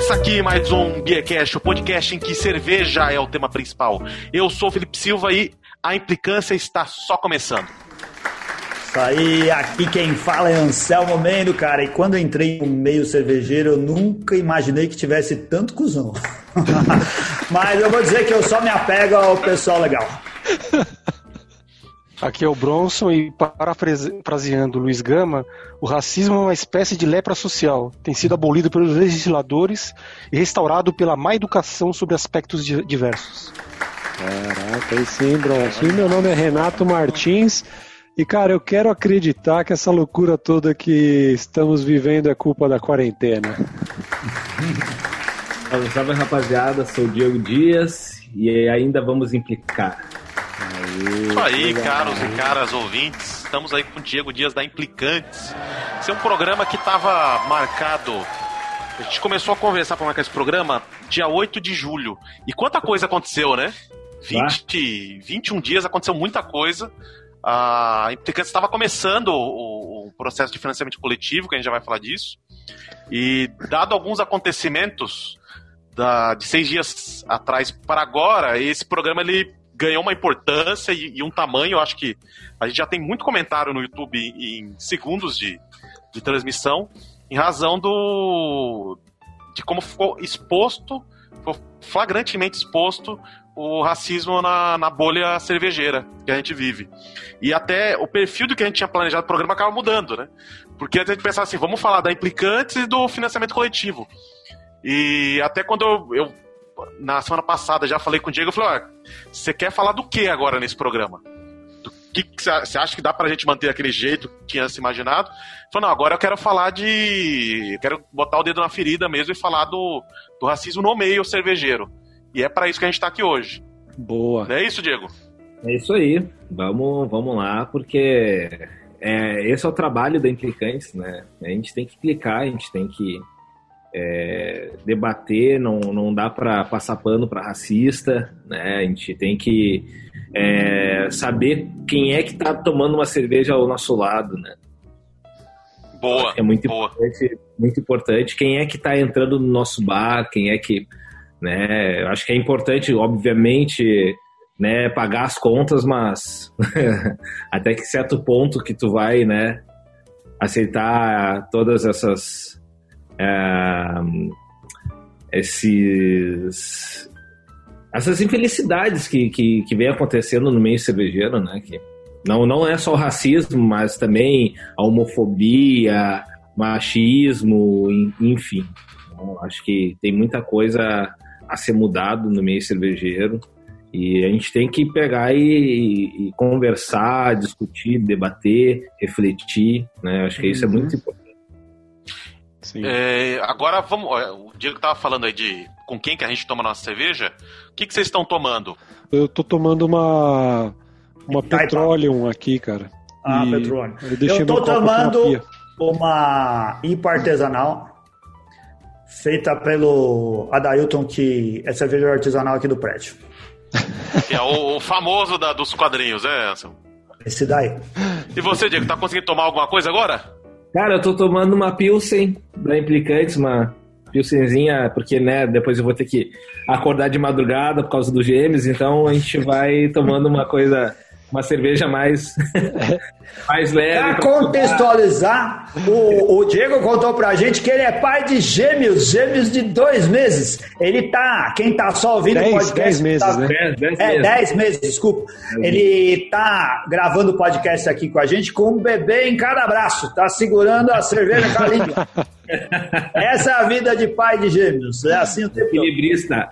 Começa aqui mais um Beercast, o podcast em que cerveja é o tema principal. Eu sou o Felipe Silva e a implicância está só começando. Isso aí, aqui quem fala é Anselmo Mendo, cara. E quando entrei no meio cervejeiro, eu nunca imaginei que tivesse tanto cuzão. Mas eu vou dizer que eu só me apego ao pessoal legal. Aqui é o Bronson e parafraseando Luiz Gama, o racismo é uma espécie de lepra social. Tem sido abolido pelos legisladores e restaurado pela má educação sobre aspectos diversos. Caraca, aí sim, Bronson. E meu nome é Renato Martins. E cara, eu quero acreditar que essa loucura toda que estamos vivendo é culpa da quarentena. Salve, salve rapaziada, sou o Diego Dias e ainda vamos implicar. Isso aí, caros e caras ouvintes. Estamos aí com o Diego Dias da Implicantes. Esse é um programa que estava marcado. A gente começou a conversar para marcar esse programa dia 8 de julho. E quanta coisa aconteceu, né? 20, 21 dias aconteceu muita coisa. A Implicantes estava começando o, o processo de financiamento coletivo, que a gente já vai falar disso. E dado alguns acontecimentos da, de seis dias atrás para agora, esse programa ele ganhou uma importância e, e, um tamanho. Eu acho que a gente já tem muito comentário no YouTube em, segundos de, de transmissão, em razão do de como ficou exposto, ficou flagrantemente exposto o racismo na, na bolha cervejeira que a gente vive. E até o perfil do que a gente tinha planejado o programa acaba mudando, né? Porque a gente pensava assim, vamos falar da implicantes e do financiamento coletivo. E até quando eu, eu na semana passada já falei com o Diego, eu falei, você quer falar do que agora nesse programa? Do que você acha que dá pra gente manter aquele jeito que tinha se imaginado? Falei, não, agora eu quero falar de. Eu quero botar o dedo na ferida mesmo e falar do, do racismo no meio cervejeiro. E é para isso que a gente tá aqui hoje. Boa. Não é isso, Diego? É isso aí. Vamos, vamos lá, porque é, esse é o trabalho da Implicantes, né? A gente tem que implicar, a gente tem que é, debater, não, não dá para passar pano para racista, né? A gente tem que é, saber quem é que está tomando uma cerveja ao nosso lado, né? Boa. É muito boa. importante, muito importante. Quem é que está entrando no nosso bar? Quem é que, né? Eu acho que é importante, obviamente, né, pagar as contas, mas até que certo ponto que tu vai, né, aceitar todas essas é, esses essas infelicidades que, que, que vem acontecendo no meio cervejeiro, né? Que não, não é só o racismo, mas também a homofobia, machismo, enfim. Então, acho que tem muita coisa a ser mudado no meio cervejeiro e a gente tem que pegar e, e conversar, discutir, debater, refletir, né? Acho que isso é uhum. muito importante. É, agora vamos. O Diego estava falando aí de com quem que a gente toma nossa cerveja. O que, que vocês estão tomando? Eu tô tomando uma. Uma Petroleum aqui, cara. Ah, Petroleum. Eu, eu tô tomando uma IPA artesanal feita pelo Adailton, que é cerveja artesanal aqui do prédio. Que é o, o famoso da, dos quadrinhos, é, Anselmo? Esse daí. E você, Diego, tá conseguindo tomar alguma coisa agora? Cara, eu tô tomando uma Pilsen da Implicantes, uma Pilsenzinha, porque, né, depois eu vou ter que acordar de madrugada por causa dos gêmeos, então a gente vai tomando uma coisa uma cerveja mais, mais leve. Para contextualizar, o, o, Diego contou pra gente que ele é pai de gêmeos, gêmeos de dois meses. Ele tá, quem tá só ouvindo o podcast. Dez meses, tá, né? Dez, dez é, meses. dez meses, desculpa. Ele tá gravando o podcast aqui com a gente com um bebê em cada braço, tá segurando a cerveja com a língua. Essa é a vida de pai de gêmeos. É assim o tempo Equilibrista.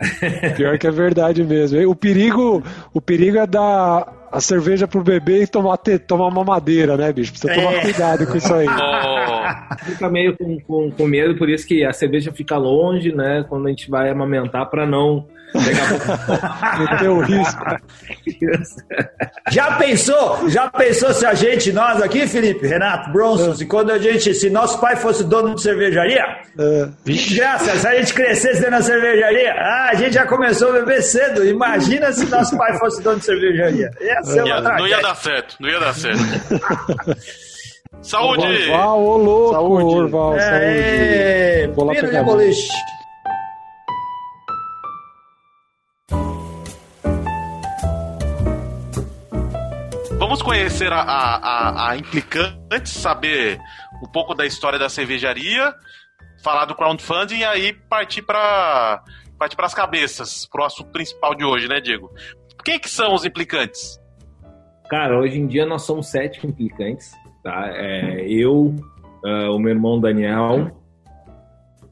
Pior que é verdade mesmo. O perigo, o perigo é dar a cerveja pro bebê e tomar, ter, tomar uma madeira, né, bicho? Precisa tomar é. cuidado com isso aí. Fica meio com, com, com, medo, por isso que a cerveja fica longe, né? Quando a gente vai amamentar para não Meteu o risco. Já pensou? Já pensou se a gente, nós aqui, Felipe, Renato, Bronson, se quando a gente, se nosso pai fosse dono de cervejaria, uh, graça, se a gente crescesse dentro da cervejaria, ah, a gente já começou a beber cedo. Imagina se nosso pai fosse dono de cervejaria. Ia ser uma não ia dar certo, não ia dar certo. Saúde! Orval, ô louco, saúde. Orval, é, saúde. Vou lá vamos conhecer a, a, a, implicante, saber um pouco da história da cervejaria, falar do crowdfunding e aí partir para partir para as cabeças, para o assunto principal de hoje, né, Diego? Quem que são os implicantes? Cara, hoje em dia nós somos sete implicantes, tá? É, eu, uh, o meu irmão Daniel,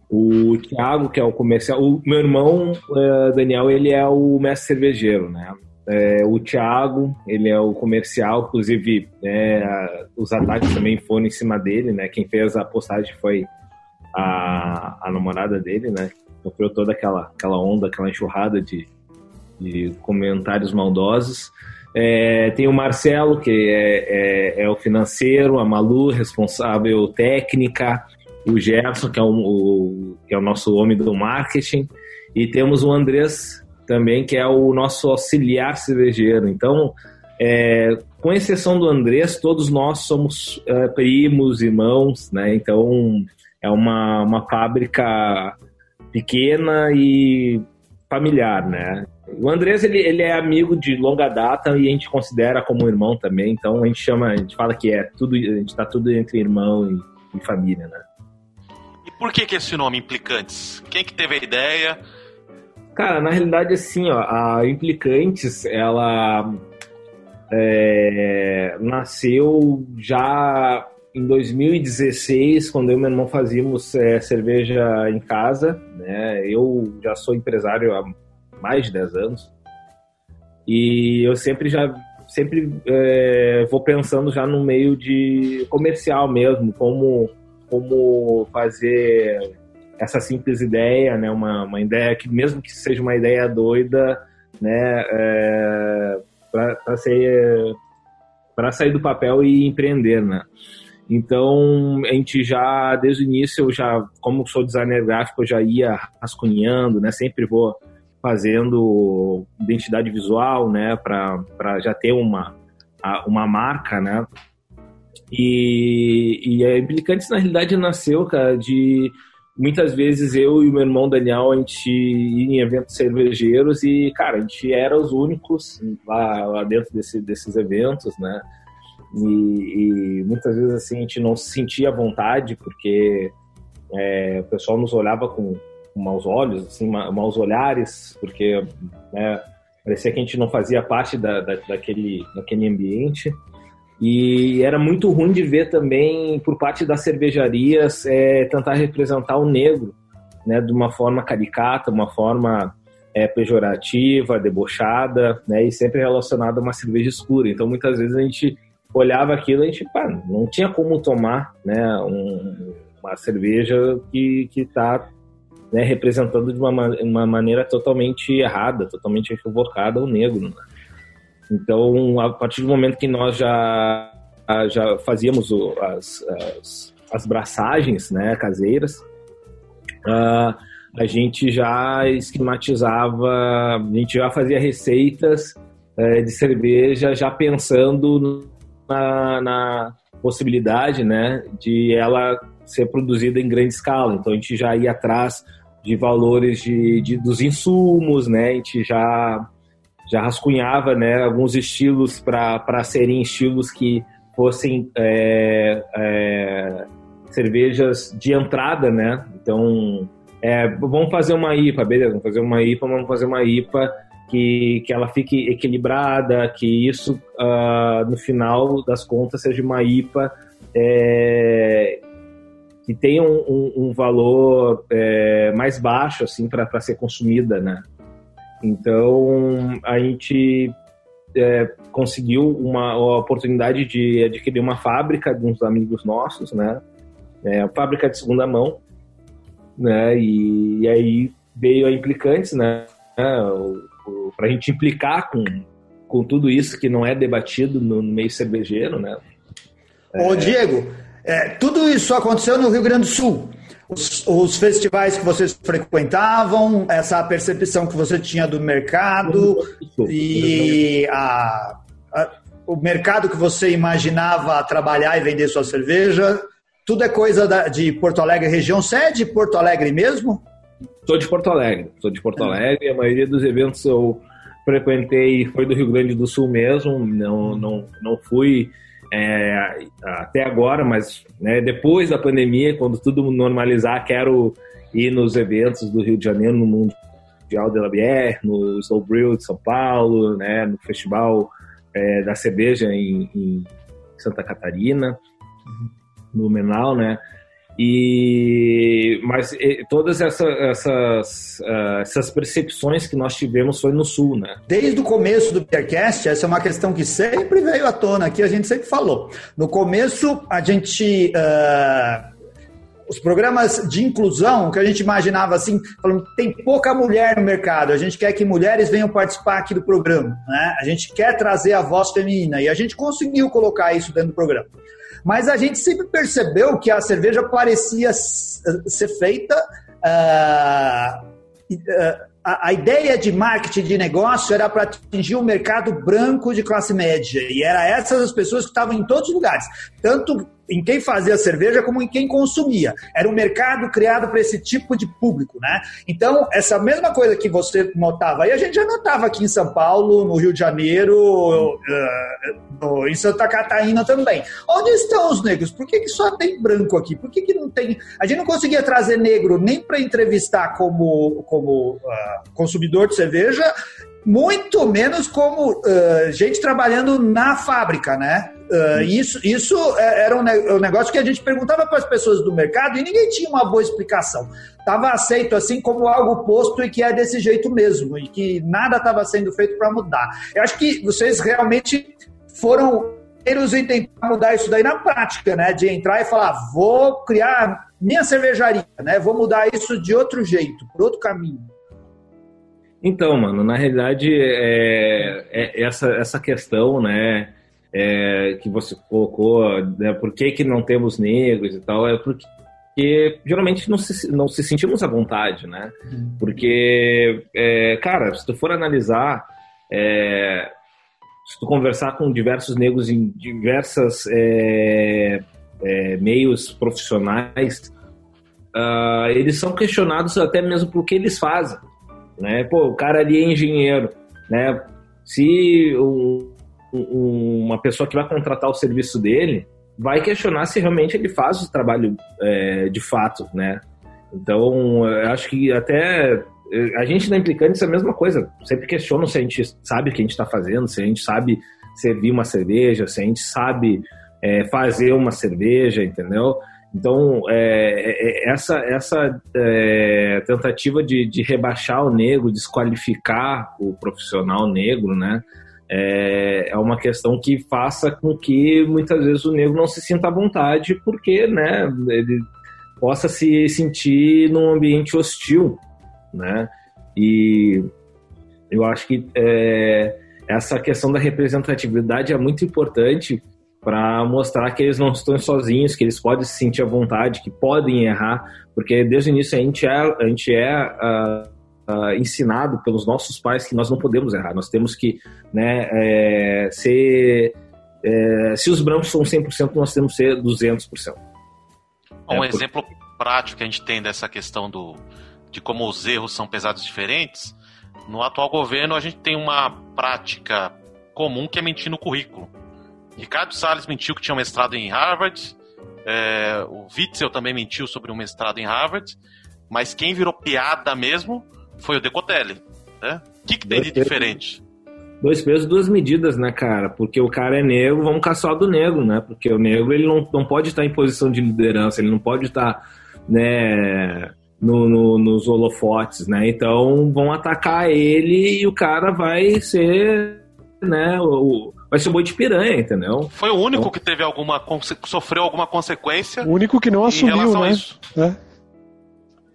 o Thiago, que é o comercial. O meu irmão, uh, Daniel, ele é o mestre cervejeiro, né? É, o Thiago, ele é o comercial, inclusive é, os ataques também foram em cima dele, né? Quem fez a postagem foi a, a namorada dele, né? Sofreu toda aquela, aquela onda, aquela enxurrada de, de comentários maldosos. É, tem o Marcelo, que é, é, é, o financeiro, a Malu, responsável técnica, o Gerson, que é o, o, que é o nosso homem do marketing, e temos o Andrés também, que é o nosso auxiliar cervejeiro. Então, é, com exceção do Andrés, todos nós somos é, primos, irmãos, né? Então, é uma, uma fábrica pequena e familiar, né? O Andrés, ele, ele é amigo de longa data e a gente considera como irmão também, então a gente chama, a gente fala que é tudo, a gente tá tudo entre irmão e, e família, né? Por que, que esse nome Implicantes? Quem que teve a ideia? Cara, na realidade, assim, ó, a Implicantes, ela é, nasceu já em 2016, quando eu e meu irmão fazíamos é, cerveja em casa, né? Eu já sou empresário há mais de 10 anos e eu sempre já sempre é, vou pensando já no meio de comercial mesmo, como como fazer essa simples ideia, né, uma, uma ideia que mesmo que seja uma ideia doida, né, é, para ser para sair do papel e empreender, né? Então, a gente já, desde o início, eu já, como sou designer gráfico, eu já ia rascunhando, né? Sempre vou fazendo identidade visual, né? Para já ter uma, uma marca, né? E, e a Implicantes, na realidade, nasceu, cara, de muitas vezes eu e o meu irmão Daniel, a gente ia em eventos cervejeiros e, cara, a gente era os únicos lá, lá dentro desse, desses eventos, né? E, e, muitas vezes, assim, a gente não se sentia à vontade porque é, o pessoal nos olhava com, com maus olhos, assim, ma, maus olhares, porque né, parecia que a gente não fazia parte da, da, daquele, daquele ambiente. E era muito ruim de ver também, por parte das cervejarias, é, tentar representar o negro né, de uma forma caricata, uma forma é, pejorativa, debochada, né, e sempre relacionada a uma cerveja escura. Então, muitas vezes a gente olhava aquilo e a gente pá, não tinha como tomar né, um, uma cerveja que está né, representando de uma, uma maneira totalmente errada, totalmente equivocada o negro. Né? Então, a partir do momento que nós já, já fazíamos o, as, as, as, braçagens né, caseiras, uh, a gente já esquematizava, a gente já fazia receitas uh, de cerveja já pensando na, na, possibilidade né, de ela ser produzida em grande escala. Então, a gente já ia atrás de valores de, de dos insumos, né? A gente já já rascunhava né, alguns estilos para serem estilos que fossem é, é, cervejas de entrada, né? Então, é, vamos fazer uma IPA, beleza? Vamos fazer uma IPA, vamos fazer uma IPA que, que ela fique equilibrada, que isso, uh, no final das contas, seja uma IPA é, que tenha um, um, um valor é, mais baixo, assim, para ser consumida, né? Então, a gente é, conseguiu uma, uma, oportunidade de adquirir uma fábrica de uns amigos nossos, né? É, fábrica de segunda mão, né? E, e aí veio a Implicantes, né? Para a gente implicar com, com tudo isso que não é debatido no, meio cervejeiro, né? Ô, Diego, é, tudo isso aconteceu no Rio Grande do Sul os, os, festivais que vocês frequentavam, essa percepção que você tinha do mercado e a, a, o mercado que você imaginava trabalhar e vender sua cerveja, tudo é coisa da, de Porto Alegre região. Você é de Porto Alegre mesmo? Sou de Porto Alegre, sou de Porto Alegre. A maioria dos eventos eu, frequentei foi do Rio Grande do Sul mesmo, não, não, não fui é, até agora, mas né, depois da pandemia, quando tudo normalizar, quero ir nos eventos do Rio de Janeiro, no Mundial de la Bière, no Slow Brew de São Paulo, né, no Festival é, da Cerveja em, em, Santa Catarina, no Menal, né? E mas e, todas essa, essas uh, essas percepções que nós tivemos foi no sul, né? Desde o começo do Beercast, essa é uma questão que sempre veio à tona aqui, a gente sempre falou. No começo, a gente uh os programas de inclusão, que a gente imaginava assim, falando, tem pouca mulher no mercado, a gente quer que mulheres venham participar aqui do programa, né? A gente quer trazer a voz feminina e a gente conseguiu colocar isso dentro do programa. Mas a gente sempre percebeu que a cerveja parecia ser feita. Uh, uh, a, a, ideia de marketing de negócio era para atingir o um mercado branco de classe média. E era essas as pessoas que estavam em todos os lugares. Tanto em quem fazia cerveja como em quem consumia. Era um mercado criado para esse tipo de público, né? Então, essa mesma coisa que você notava aí, a gente já notava aqui em São Paulo, no Rio de Janeiro, uh, em Santa Catarina também. Onde estão os negros? Por que, que só tem branco aqui? Por que, que não tem. A gente não conseguia trazer negro nem para entrevistar como, como uh, consumidor de cerveja, muito menos como uh, gente trabalhando na fábrica, né? Uh, isso, isso é, era um, negócio que a gente perguntava para as pessoas do mercado e ninguém tinha uma boa explicação. Estava aceito assim como algo posto e que é desse jeito mesmo, e que nada estava sendo feito para mudar. Eu acho que vocês realmente foram primeiros em tentar mudar isso daí na prática, né? De entrar e falar, vou criar minha cervejaria, né? Vou mudar isso de outro jeito, por outro caminho. Então, mano, na realidade, é, é essa, essa questão, né? É, que você colocou, né, por que, que não temos negros e tal, é porque geralmente não se, não se sentimos à vontade, né? Uhum. Porque, é, cara, se tu for analisar, é, se tu conversar com diversos negros em diversas é, é meios profissionais, uh, eles são questionados até mesmo por que eles fazem, né? Pô, o cara ali é engenheiro, né? Se um, uma pessoa que vai contratar o serviço dele vai questionar se realmente ele faz o trabalho é, de fato, né? Então, eu acho que até a gente na Implicantes é a mesma coisa. Sempre questiona se a gente sabe o que a gente está fazendo, se a gente sabe servir uma cerveja, se a gente sabe é, fazer uma cerveja, entendeu? Então, é, é, é essa, essa é, tentativa de, de rebaixar o negro, desqualificar o profissional negro, né? É, é uma questão que faça com que muitas vezes o negro não se sinta à vontade porque né, ele possa se sentir num ambiente hostil, né? E eu acho que é, essa questão da representatividade é muito importante para mostrar que eles não estão sozinhos, que eles podem se sentir à vontade, que podem errar, porque desde o início a gente é, a gente é uh, uh, ensinado pelos nossos pais que nós não podemos errar, nós temos que né, é, ser. É, se os brancos são 100%, nós temos que ser 200%. Um é, exemplo prático que a gente tem dessa questão do, de como os erros são pesados diferentes, no atual governo a gente tem uma prática comum que é mentir no currículo. Ricardo Salles mentiu que tinha um mestrado em Harvard, é, o Witzel também mentiu sobre um mestrado em Harvard, mas quem virou piada mesmo foi o Decotelli, né? O que, que tem de diferente? Dois pesos, duas medidas, né, cara? Porque o cara é negro, vamos caçar do negro, né? Porque o negro ele não, não pode estar em posição de liderança, ele não pode estar, né, no, no, nos holofotes, né? Então vão atacar ele e o cara vai ser, né, o, vai ser boi de piranha, entendeu? Foi o único então... que teve alguma sofreu alguma consequência. O único que não assumiu, né? É.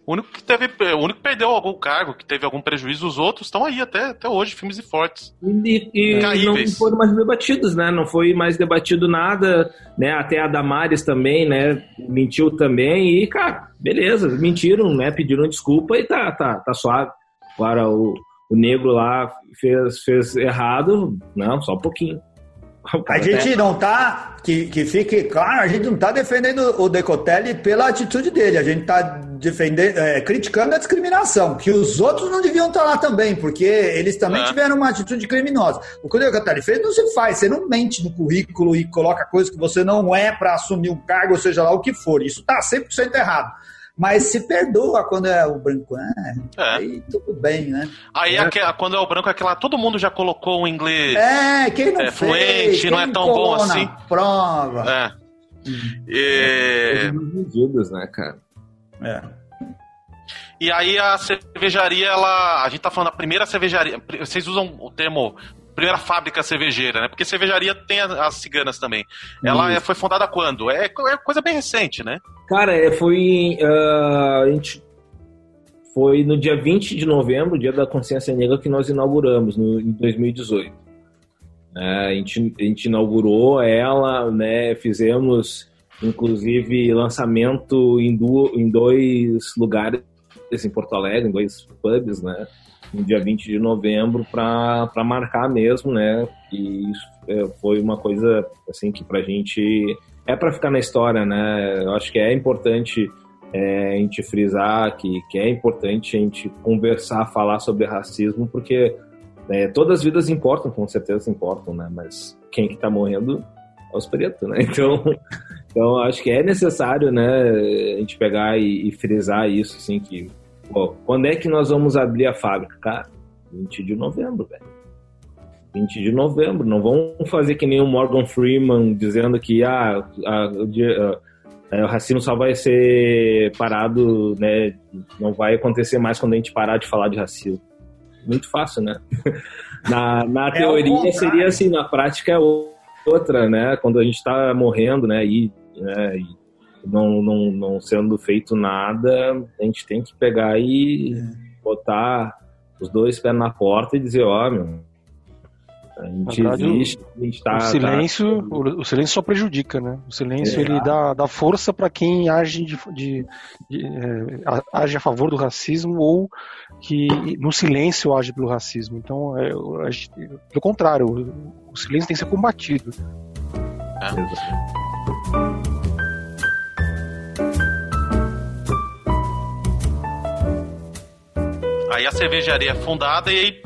O único que teve, o único que perdeu algum cargo, que teve algum prejuízo, os outros estão aí até, até hoje, filmes e fortes. E, e não foram mais debatidos, né? Não foi mais debatido nada, né? Até a Damares também, né? Mentiu também e, cara, beleza, mentiram, né? Pediram desculpa e tá, tá, tá suave. Agora o, o negro lá fez, fez errado, não, só um pouquinho. A gente não tá, que, que fique claro, a gente não está defendendo o Decotelli pela atitude dele, a gente está defendendo, é, criticando a discriminação, que os outros não deviam estar lá também, porque eles também é. tiveram uma atitude criminosa. O que o Decotelli fez não se faz, você não mente no currículo e coloca coisas que você não é para assumir um cargo, ou seja lá o que for, isso está 100% errado mas se perdoa quando é o branco. É, é. Aí tudo bem, né? Aí é. quando é o branco, aquela. Todo mundo já colocou o inglês. É, quem não é, fluente, não é tão bom assim. Prova. É. E... medidas, né, cara? É. E aí a cervejaria, ela. A gente tá falando da primeira cervejaria. Vocês usam o termo primeira fábrica cervejeira, né? Porque cervejaria tem as ciganas também. Ela Isso. foi fundada quando? É, é, coisa bem recente, né? Cara, é, foi. Uh, a gente foi no dia 20 de novembro, dia da consciência negra, que nós inauguramos, no, em 2018. É, a, gente, a gente inaugurou ela, né, fizemos inclusive lançamento em, do, em dois lugares em Porto Alegre, em dois pubs, né? No dia 20 de novembro para marcar mesmo, né? E isso é, foi uma coisa assim que pra gente é para ficar na história, né? Eu acho que é importante é, a gente frisar que, que é importante a gente conversar, falar sobre racismo, porque é, todas as vidas importam, com certeza importam, né? Mas quem que tá morrendo é os pretos, né? Então, então acho que é necessário, né, a gente pegar e, e frisar isso, assim, que Pô, quando é que nós vamos abrir a fábrica? Cara, 20 de novembro, velho. 20 de novembro. Não vamos fazer que nem o Morgan Freeman dizendo que ah, a, a, a, o racismo só vai ser parado, né? Não vai acontecer mais quando a gente parar de falar de racismo. Muito fácil, né? na, na é teoria seria assim, na prática é outra, né? Quando a gente está morrendo, né? E, né? e não, não, não sendo feito nada, a gente tem que pegar e é. botar os dois pés na porta e dizer, ó, oh, meu, a gente verdade, existe, a gente tá, o silêncio, tá... o, o, silêncio só prejudica, né? O silêncio é. ele dá, dá força para quem age de, de, de é, age a favor do racismo ou que no silêncio age pelo racismo. Então, é, gente, pelo contrário, o, o, silêncio tem que ser combatido. É. Aí a cervejaria é fundada e aí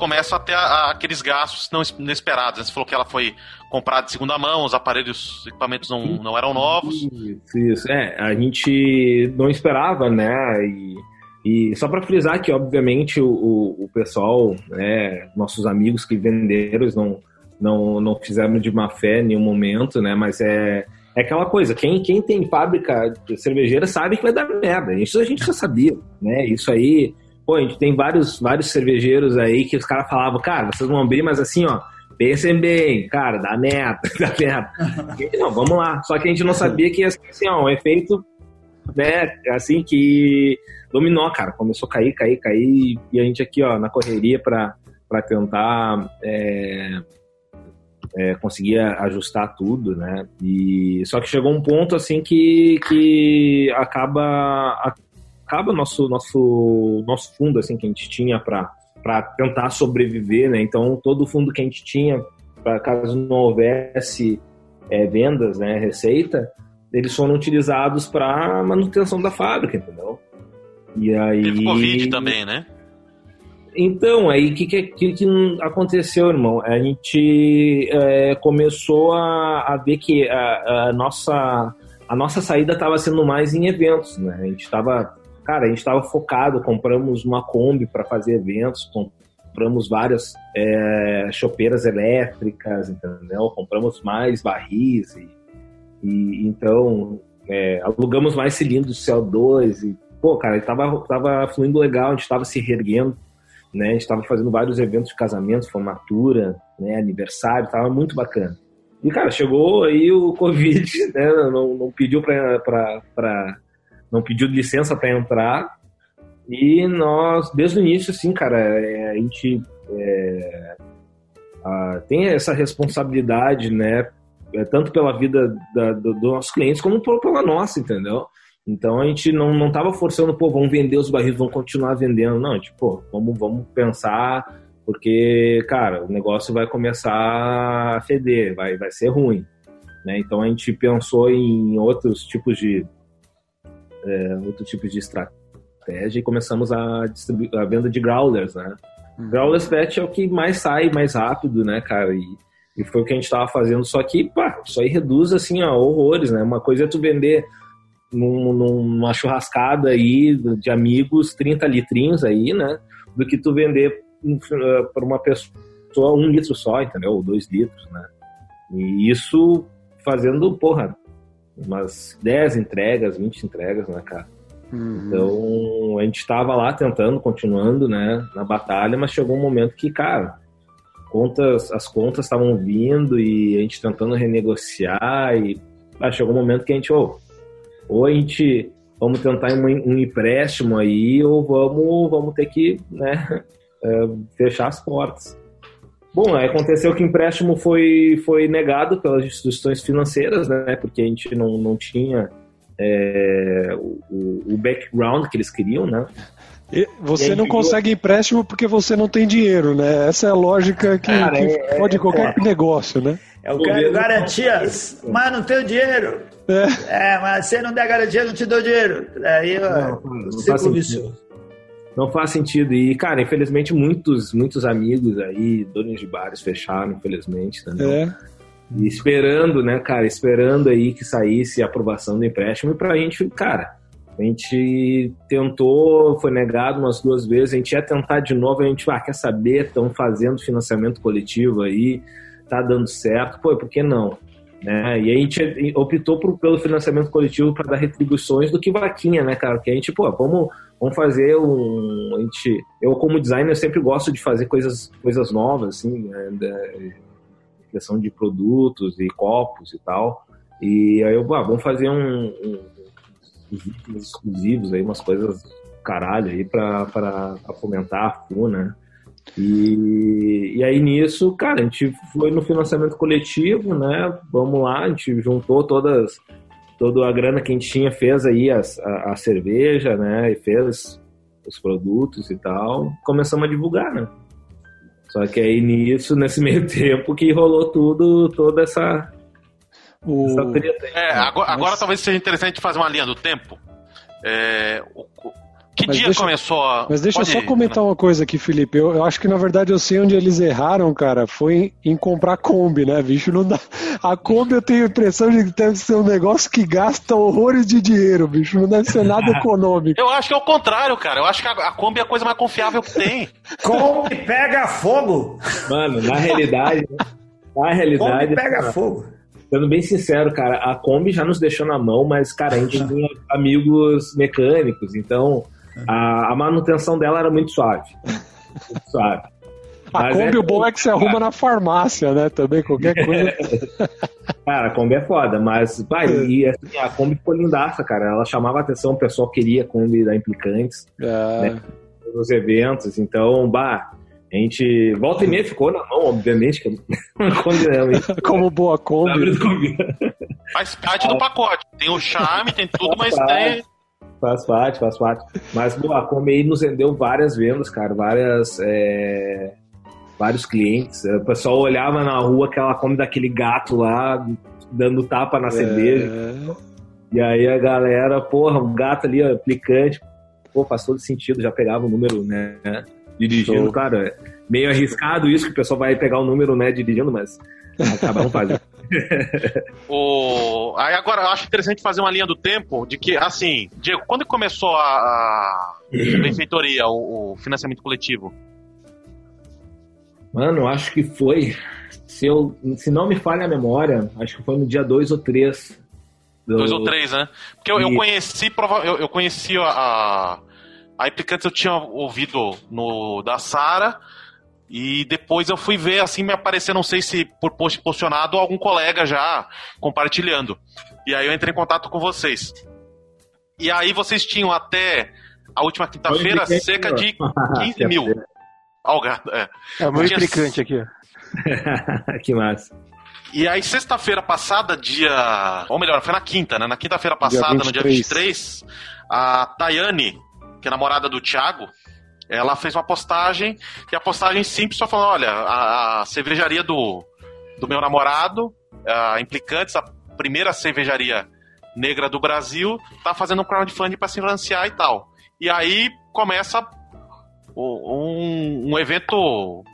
começam a ter a, a, aqueles gastos não inesperados. Você falou que ela foi comprada de segunda mão, os aparelhos, os equipamentos não, não eram novos. Isso, isso. É, a gente não esperava, né? E, e só para frisar que, obviamente, o, o, pessoal, né, nossos amigos que venderam, eles não, não, não fizeram de má fé em nenhum momento, né? Mas é, é aquela coisa, quem, quem tem fábrica cervejeira sabe que vai dar merda. Isso a gente já sabia, né? Isso aí Pô, a gente tem vários, vários cervejeiros aí que os caras falavam, cara, vocês vão abrir, mas assim, ó, pensem bem, cara, dá merda, dá merda. não, vamos lá. Só que a gente não sabia que ia ser assim, ó, um efeito, né, assim, que dominou, cara. Começou a cair, cair, cair, e a gente aqui, ó, na correria pra, pra tentar é, é, conseguir ajustar tudo, né? E, só que chegou um ponto, assim, que, que acaba acaba nosso nosso nosso fundo assim que a gente tinha para para tentar sobreviver, né? Então todo o fundo que a gente tinha para caso não houvesse é, vendas, né, receita, eles foram utilizados para manutenção da fábrica, entendeu? E aí Teve Covid também, né? Então, aí o que, que, que, aconteceu, irmão? A gente é, começou a, a, ver que a, a, nossa, a nossa saída estava sendo mais em eventos, né? A gente estava cara, a gente estava focado, compramos uma Kombi para fazer eventos, compramos várias é, chopeiras elétricas, entendeu? Compramos mais barris e, e então é, alugamos mais cilindros de CO2 e, pô, cara, estava tava fluindo legal, a gente estava se reerguendo, né? A gente estava fazendo vários eventos de casamento, formatura, né? Aniversário, estava muito bacana. E, cara, chegou aí o Covid, né? Não, não pediu para não pediu licença para entrar. E nós, desde o início, assim, cara, é, a gente é, a, tem essa responsabilidade, né? É, tanto pela vida da, do, dos nossos clientes como pela nossa, entendeu? Então a gente não, não tava forçando, pô, vamos vender os barris, vamos continuar vendendo. Não, tipo, vamos, vamos pensar porque, cara, o negócio vai começar a feder, vai, vai ser ruim. Né? Então a gente pensou em outros tipos de é, outros tipos de estratégia e começamos a a venda de growlers, né? Uhum. Growlers pet é o que mais sai mais rápido, né, cara? E, e foi o que a gente estava fazendo, só que, pá, isso aí reduz assim a horrores, né? Uma coisa é tu vender num, numa churrascada aí de amigos 30 litrinhos aí, né? Do que tu vender eh, para uma pessoa um litro só, entendeu? Ou dois litros, né? E isso fazendo, porra, umas 10 entregas, 20 entregas, né, cara? Uhum. Então, a gente estava lá tentando, continuando, né, na batalha, mas chegou um momento que, cara, contas, as contas estavam vindo e a gente tentando renegociar e ah, chegou um momento que a gente, oh, ou a gente vamos tentar um, empréstimo aí ou vamos, vamos ter que, né, é, fechar as portas. Bom, aí aconteceu que o empréstimo foi, foi negado pelas instituições financeiras, né? Porque a gente não, não tinha é, o, o background que eles queriam, né? E você e não consegue empréstimo porque você não tem dinheiro, né? Essa é a lógica que, Cara, que é, pode é, qualquer negócio, né? É o cara garantias, mas não tenho dinheiro. É. é. mas se não der garantia, não te dou dinheiro. Aí, não, não, não não faz sentido. E, cara, infelizmente, muitos, muitos amigos aí, donos de bares, fecharam, infelizmente, entendeu? É. E esperando, né, cara, esperando aí que saísse a aprovação do empréstimo. E pra gente, cara, a gente tentou, foi negado umas duas vezes, a gente ia tentar de novo, a gente, ah, quer saber, estão fazendo financiamento coletivo aí, tá dando certo, pô, por que não? Né? E a gente optou por, pelo financiamento coletivo para dar retribuições do que vaquinha, né, cara? Que a gente, pô, vamos vamos fazer um. A gente, eu, como designer, sempre gosto de fazer coisas, coisas novas, assim, né, criação de produtos e copos e tal. E aí eu, ah, vamos fazer um, um, exclusivos aí, umas coisas caralho aí para fomentar a FU, né? E, e aí nisso, cara, a gente foi no financiamento coletivo, né? Vamos lá, a gente juntou todas toda a grana que a gente tinha, fez aí a, a, a cerveja, né? E fez os produtos e tal. Começamos a divulgar, né? Só que aí nisso, nesse meio tempo, que rolou tudo, toda essa. O... essa treta aí, é, agora, agora talvez seja interessante fazer uma linha do tempo. É, o, que mas dia deixa, começou a. Mas deixa Pode eu só ir, comentar né? uma coisa aqui, Felipe. Eu, eu, acho que na verdade eu sei onde eles erraram, cara. Foi em, em comprar Kombi, né, bicho? Não dá. A Kombi eu tenho a impressão de que deve ser um negócio que gasta horrores de dinheiro, bicho. Não deve ser nada econômico. Eu acho que é o contrário, cara. Eu acho que a, a Kombi é a coisa mais confiável que tem. Kombi pega fogo! Mano, na realidade. Na realidade. Kombi pega cara, fogo. Sendo bem sincero, cara, a Kombi já nos deixou na mão, mas, cara, a gente tinha amigos mecânicos, então a, a manutenção dela era muito suave. Muito suave. A Mas Kombi, é... o bom é que você arruma na farmácia, né? Também, qualquer coisa. cara, a Kombi é foda, mas, pai, e assim, a Kombi ficou lindaça, cara. Ela chamava a atenção, o pessoal queria a Kombi da Implicantes, é. né? Nos eventos, então, bah, a gente, volta e meia ficou na mão, obviamente, que Kombi é Como boa Kombi. Faz parte do pacote. Tem o charme, tem tudo, mas tem Faz parte, faz parte. Mas bom, a Kombi nos rendeu várias vendas, cara, várias. É, vários clientes. O pessoal olhava na rua aquela Kombi daquele gato lá, dando tapa na é... cerveja. E aí a galera, porra, um gato ali, ó, aplicante. Pô, faz todo sentido, já pegava o número, né? Dirigindo, Show. cara, meio arriscado isso que o pessoal vai pegar o número, né, dirigindo, mas acabaram fazendo. o... Aí agora eu acho interessante fazer uma linha do tempo de que, assim, Diego, quando começou a, a benfeitoria, o, o financiamento coletivo? Mano, acho que foi. Se, eu, se não me falha a memória, acho que foi no dia 2 ou 3. Do... Dois ou três, né? Porque eu, eu conheci eu, eu conheci a, a Implicantes eu tinha ouvido no da Sara e depois eu fui ver, assim, me aparecer, não sei se por post posicionado ou algum colega já compartilhando. E aí eu entrei em contato com vocês. E aí vocês tinham até a última quinta-feira cerca de 15 mil. Algado, é. É o meu Tinha... implicante aqui. que massa. E aí, sexta-feira passada, dia. Ou melhor, foi na quinta, né? Na quinta-feira passada, dia no dia 23, a Tayane, que é namorada do Thiago, ela fez uma postagem e a postagem simples só falou: olha, a, a cervejaria do, do meu namorado, a Implicantes, a primeira cervejaria negra do Brasil, tá fazendo um crowdfunding para se financiar e tal. E aí começa um, um evento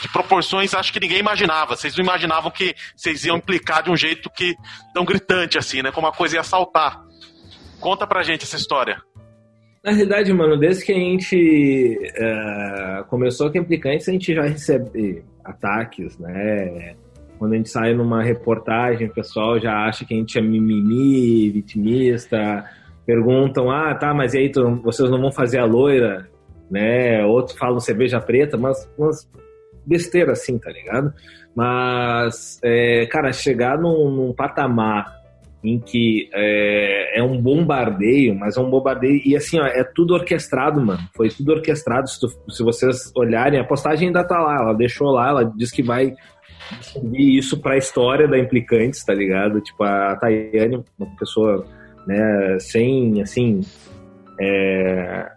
de proporções acho que ninguém imaginava. Vocês não imaginavam que vocês iam implicar de um jeito que tão gritante assim, né? Como a coisa ia saltar. Conta pra gente essa história. Na realidade, mano, desde que a gente uh, começou com implicantes, a gente já recebe ataques, né? Quando a gente sai numa reportagem, o pessoal já acha que a gente é mimimi, vitimista, perguntam, ah, tá, mas e aí, vocês não vão fazer a loira, né? Outros falam cerveja preta, mas, mas besteira assim, tá ligado? Mas, é, cara, chegar num, num patamar em que é, é, um bombardeio, mas é um bombardeio e assim, ó, é tudo orquestrado, mano. Foi tudo orquestrado. Se, tu, se vocês olharem, a postagem ainda tá lá, ela deixou lá, ela diz que vai subir isso pra história da Implicantes, tá ligado? Tipo, a Tayane, uma pessoa, né, sem, assim, é,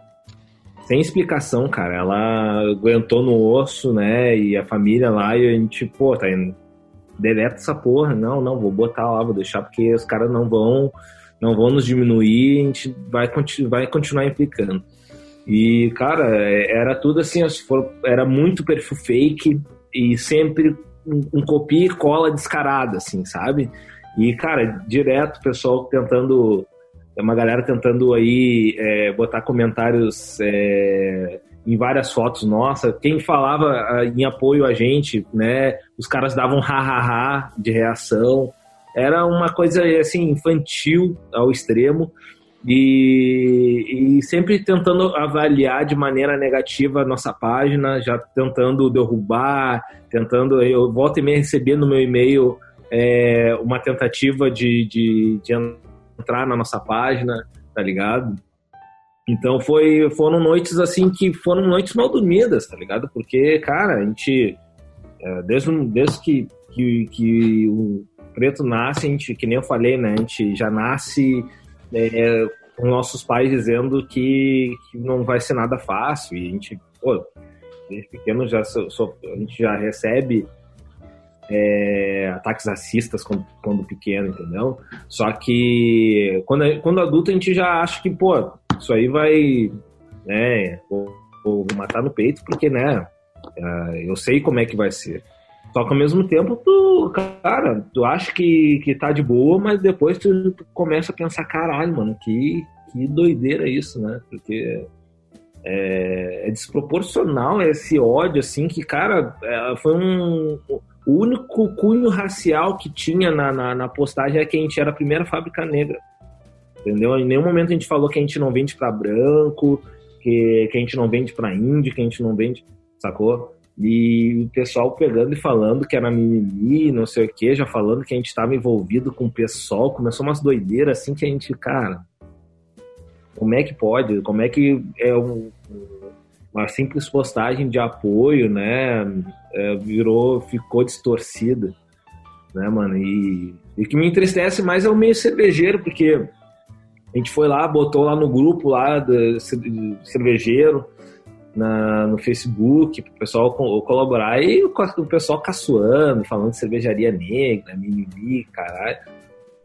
sem explicação, cara. Ela aguentou no osso, né? E a família lá, e a gente, pô, tá indo. Deleta essa porra. Não, não, vou botar lá, vou deixar, porque os caras não vão não vão nos diminuir, a gente vai, continu vai continuar implicando. E, cara, é, era tudo assim, era muito perfil fake e sempre um, um copia e cola descarada, assim, sabe? E, cara, direto o pessoal tentando uma galera tentando aí é, botar comentários é, em várias fotos nossa. Quem falava em apoio a gente, né? Os caras davam ha-ha-ha de reação. Era uma coisa assim infantil ao extremo. E, e, sempre tentando avaliar de maneira negativa a nossa página, já tentando derrubar, tentando. Eu volto e meia receber no meu e-mail é, uma tentativa de, de, de entrar na nossa página, tá ligado? Então foi, foram noites assim que foram noites mal dormidas, tá ligado? Porque, cara, a gente, é, desde, desde que, que, que o preto nasce, a gente, que nem eu falei, né? A gente já nasce é, com nossos pais dizendo que, que não vai ser nada fácil. E a gente, pô, desde pequeno já, a gente já recebe é, ataques racistas quando, quando, pequeno, entendeu? Só que quando, quando adulto a gente já acha que, pô, isso aí vai, né, vou, vou matar no peito porque, né, é, eu sei como é que vai ser. Só que ao mesmo tempo, tu, cara, tu acha que, que tá de boa, mas depois tu, tu começa a pensar, caralho, mano, que, que doideira isso, né? Porque é, é, desproporcional esse ódio, assim, que, cara, é, foi um, o único cunho racial que tinha na, na, na, postagem é que a gente era a primeira fábrica negra. Entendeu? Em nenhum momento a gente falou que a gente não vende para branco, que, que a gente não vende para índio, que a gente não vende, sacou? E o pessoal pegando e falando que era mimimi, não sei o que, já falando que a gente estava envolvido com o pessoal, começou umas doideiras assim que a gente, cara, como é que pode? Como é que é um, uma simples postagem de apoio, né, é, virou, ficou distorcida, né, mano? E, e o que me entristece mais é o meio cervejeiro, porque a gente foi lá, botou lá no grupo lá do cervejeiro, na, no Facebook, para o pessoal colaborar, e o, o pessoal caçoando, falando de cervejaria negra, mimimi, caralho.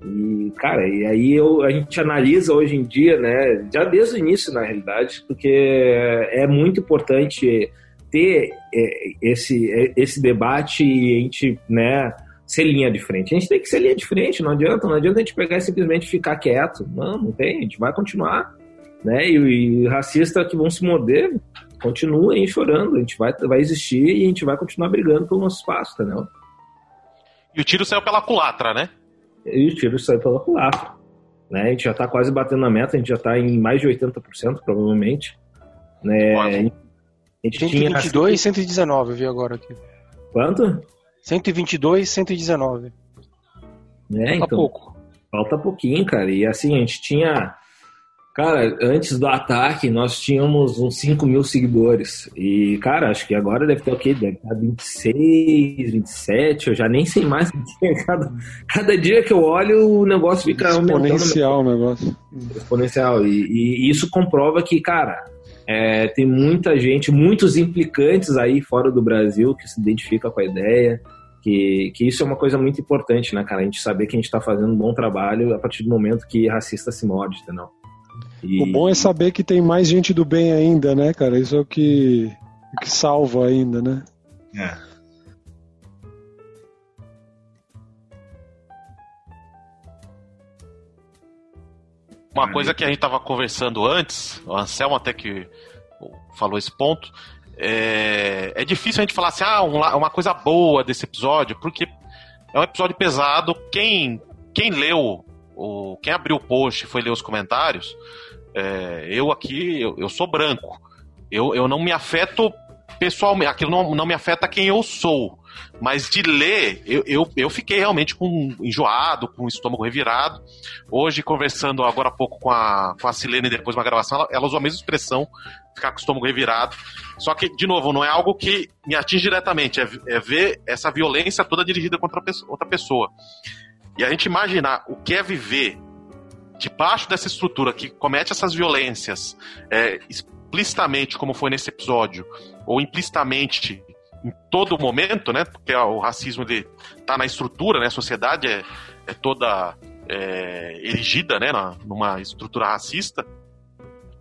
E, cara, e aí eu, a gente analisa hoje em dia, né, já desde o início, na realidade, porque é muito importante ter é, esse, é, esse debate e a gente, né, ser linha de frente. A gente tem que ser linha de frente, não adianta, não adianta a gente pegar e simplesmente ficar quieto. Não, não tem, a gente vai continuar, né, e, e racista que vão se morder, continuem chorando, a gente vai, vai existir e a gente vai continuar brigando pelo nosso espaço, entendeu? E o tiro saiu pela culatra, né? e os tiros saem pela culatra. Né? A gente já está quase batendo na meta, a gente já está em mais de 80%, provavelmente. Né? A gente 122 e 119, eu vi agora aqui. Quanto? 122 119. É, falta então, pouco. Falta pouquinho, cara. E assim, a gente tinha Cara, antes do ataque, nós tínhamos uns 5 mil seguidores. E, cara, acho que agora deve ter o quê? Deve estar 26, 27, eu já nem sei mais. Cada, cada dia que eu olho, o negócio fica Exponencial o negócio. Exponencial. E, e, isso comprova que, cara, É, tem muita gente, muitos implicantes aí fora do Brasil que se identifica com a ideia. Que, que isso é uma coisa muito importante, né, cara? A gente saber que a gente está fazendo um bom trabalho a partir do momento que racista se morde, entendeu? E... O bom é saber que tem mais gente do bem ainda, né, cara? Isso é o que, o que salva ainda, né? É. Uma coisa que a gente estava conversando antes, o Anselmo até que falou esse ponto, é, é difícil a gente falar assim, ah, uma coisa boa desse episódio, porque é um episódio pesado. Quem, quem leu, o, quem abriu o post e foi ler os comentários, é, eu aqui, eu, eu, sou branco. Eu, eu não me afeto pessoalmente, aquilo não, não me afeta quem eu sou. Mas de ler, eu, eu, eu fiquei realmente com enjoado, com o estômago revirado. Hoje, conversando agora há pouco com a, com a Silene depois de uma gravação, ela, ela usou a mesma expressão, ficar com o estômago revirado. Só que, de novo, não é algo que me atinge diretamente, é, é ver essa violência toda dirigida contra outra pessoa. E a gente imaginar o que é viver debaixo dessa estrutura que comete essas violências é, explicitamente, como foi nesse episódio, ou implicitamente em todo momento, né? Porque o racismo ele tá na estrutura, né? A sociedade é, é toda é, erigida, né? Numa estrutura racista.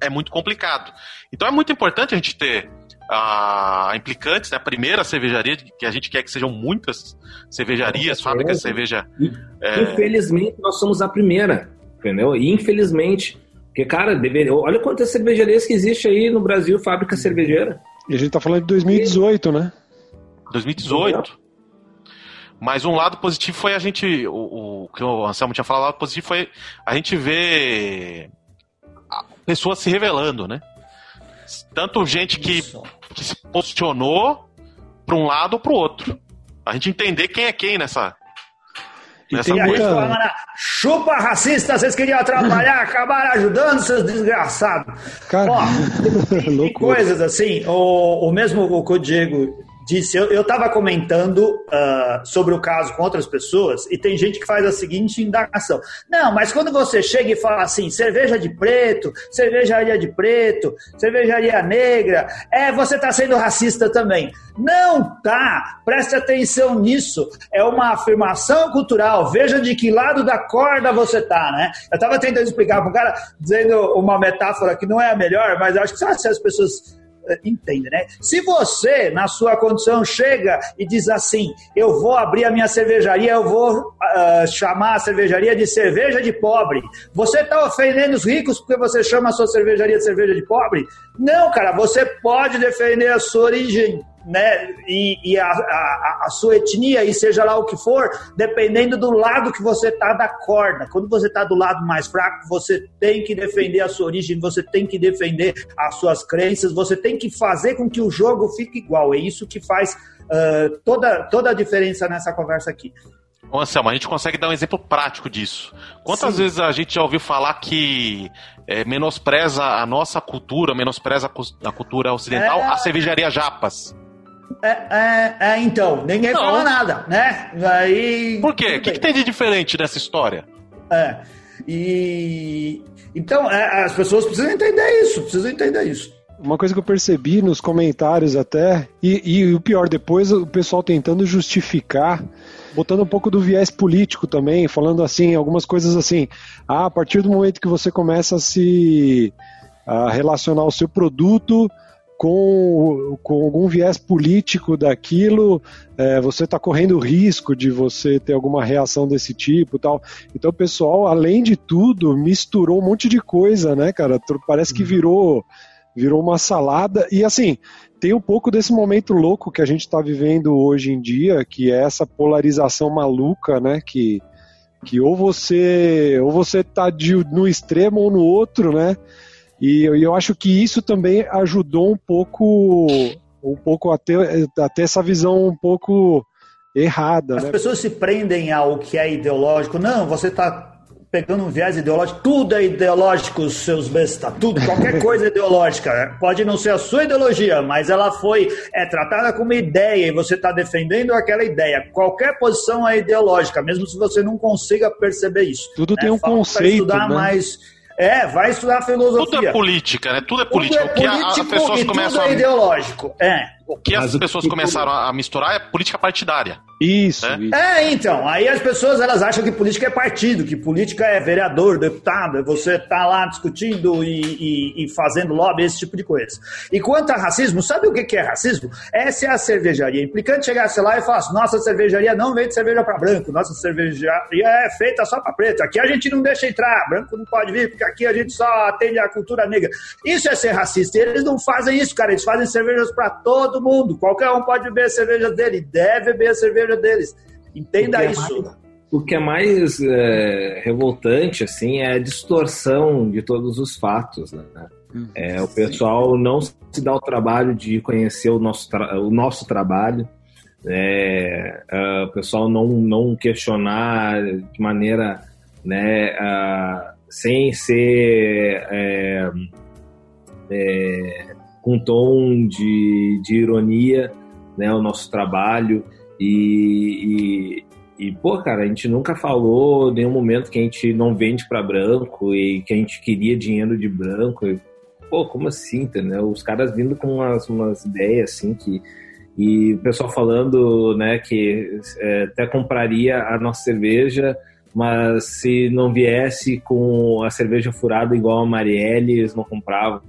É muito complicado. Então é muito importante a gente ter a Implicantes, né, a primeira cervejaria, que a gente quer que sejam muitas cervejarias, fábricas de cerveja. É... Infelizmente, nós somos a primeira, entendeu? Infelizmente. Porque, cara, deveria... olha quantas cervejarias que existe aí no Brasil, fábrica cervejeira. E a gente tá falando de 2018, né? 2018. Mas um lado positivo foi a gente. O, o que o Anselmo tinha falado, o lado positivo foi a gente ver pessoas se revelando, né? Tanto gente que, que se posicionou para um lado ou para o outro. A gente entender quem é quem nessa, e tem muita... chupa racista, vocês queriam atrapalhar, acabaram ajudando seus desgraçados. Cara, Ó, e, coisas assim, o, o mesmo o que o Diego disse, eu estava comentando uh, sobre o caso com outras pessoas e tem gente que faz a seguinte indagação. Não, mas quando você chega e fala assim, cerveja de preto, cervejaria de preto, cervejaria negra, é, você está sendo racista também. Não tá! Preste atenção nisso. É uma afirmação cultural. Veja de que lado da corda você tá, né? Eu estava tentando explicar para um cara, dizendo uma metáfora que não é a melhor, mas acho que se as pessoas entende, né? Se você, na sua condição, chega e diz assim: eu vou abrir a minha cervejaria, eu vou uh, chamar a cervejaria de cerveja de pobre, você está ofendendo os ricos porque você chama a sua cervejaria de cerveja de pobre? Não, cara, você pode defender a sua origem né, e, e a, a, a, sua etnia, e seja lá o que for, dependendo do lado que você tá da corda. Quando você tá do lado mais fraco, você tem que defender a sua origem, você tem que defender as suas crenças, você tem que fazer com que o jogo fique igual. É isso que faz uh, toda, toda a diferença nessa conversa aqui. Ô Anselmo, a gente consegue dar um exemplo prático disso. Quantas Sim. vezes a gente já ouviu falar que é, menospreza a nossa cultura, menospreza a cultura ocidental, é... a cervejaria Japas? É, é, é, então, ninguém não. fala nada, né? Aí, Por quê? O que, que, tem de diferente nessa história? É. E. Então, é, as pessoas precisam entender isso, precisam entender isso. Uma coisa que eu percebi nos comentários até, e, e o pior, depois o pessoal tentando justificar botando um pouco do viés político também, falando assim, algumas coisas assim. Ah, a partir do momento que você começa a se a relacionar o seu produto com, com algum viés político daquilo, é, você está correndo risco de você ter alguma reação desse tipo tal. Então o pessoal, além de tudo, misturou um monte de coisa, né, cara? Parece que uhum. virou, virou uma salada. E assim, tem um pouco desse momento louco que a gente está vivendo hoje em dia, que é essa polarização maluca, né? Que, que ou você ou você tá de, no extremo ou no outro, né? E, e eu acho que isso também ajudou um pouco, um pouco a ter, a ter essa visão um pouco errada. As né? pessoas se prendem ao que é ideológico. Não, você está pegando um viés ideológico, tudo é ideológico, seus besta, tudo, qualquer coisa é ideológica. Pode não ser a sua ideologia, mas ela foi é tratada como ideia e você está defendendo aquela ideia. Qualquer posição é ideológica, mesmo se você não consiga perceber isso. Tudo né? tem um Falta conceito. estudar né? mais É, vai estudar filosofia. Tudo é política, né? Tudo é política. Tudo é político, o que a, as pessoas começam tudo é a... ideológico. É. O que as pessoas começaram a misturar é política partidária. Isso, É? isso. É, então, aí as pessoas elas acham que política é partido, que política é vereador, deputado, é você tá lá discutindo e, e- e fazendo lobby, esse tipo de coisa. E quanto a racismo, sabe o que que é racismo? Essa é a cervejaria. Implicante chegasse lá e falasse, nossa cervejaria não vende cerveja para branco, nossa cervejaria é feita só para preto, aqui a gente não deixa entrar, branco não pode vir, porque aqui a gente só atende a cultura negra. Isso é ser racista, e eles não fazem isso, cara, eles fazem cervejas para todo mundo, qualquer um pode beber a cerveja dele, deve beber a cerveja deles. Entenda O é isso. O que é mais é, revoltante, assim, é a distorção de todos os fatos, né? É, o pessoal não se dá o trabalho de conhecer o nosso, o nosso trabalho, é, é, o pessoal não, não questionar de maneira, né, ah, sem ser é, é, com tom de, de ironia, né, o nosso trabalho e, e, e, pô, cara, a gente nunca falou nenhum momento que a gente não vende para branco e que a gente queria dinheiro de branco. E, pô, como assim, entendeu? Os caras vindo com umas, umas ideias assim que. E o pessoal falando, né, que é, até compraria a nossa cerveja, mas se não viesse com a cerveja furada igual a Marielle, eles não compravam.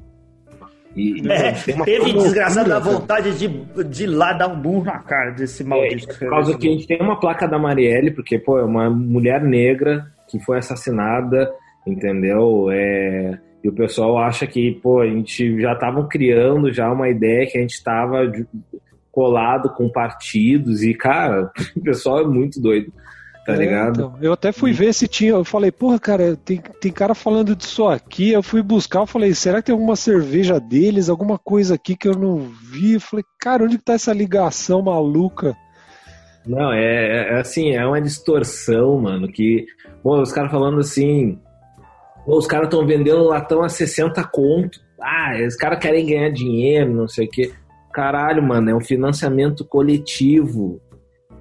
E, É, teve desgraçado da cara. vontade de, de lá dar um burro na cara desse maldito. É, por causa que a gente tem uma placa da Marielle, porque, pô, é uma mulher negra que foi assassinada, entendeu? É, e o pessoal acha que, pô, a gente já estavam criando já uma ideia que a gente estava colado com partidos e, cara, o pessoal é muito doido, tá É, ligado? então, eu até fui ver se tinha. Eu falei, porra, cara, tem, tem cara falando disso aqui. Eu fui buscar, eu falei, será que tem alguma cerveja deles, alguma coisa aqui que eu não vi? Eu falei, cara, onde que tá essa ligação maluca? Não, é, é assim, é uma distorção, mano, que, pô, os caras falando assim, pô, os caras estão vendendo latão a 60 conto, ah, os caras querem ganhar dinheiro, não sei o quê. Caralho, mano, é um financiamento coletivo,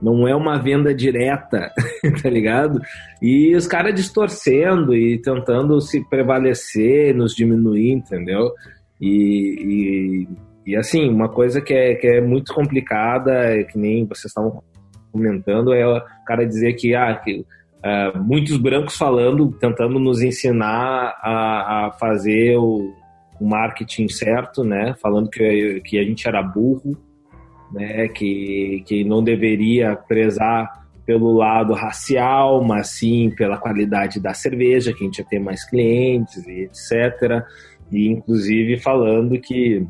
não é uma venda direta, tá ligado? E os caras distorcendo e tentando se prevalecer, nos diminuir, entendeu? E, e, e, assim, uma coisa que é, que é muito complicada, é que nem vocês estavam comentando, é o cara dizer que, ah, que ah, muitos brancos falando, tentando nos ensinar a, a fazer o, o marketing certo, né? Falando que, que a gente era burro, né? Que, que não deveria prezar pelo lado racial, mas sim pela qualidade da cerveja, que a gente ia ter mais clientes e etc. E inclusive falando que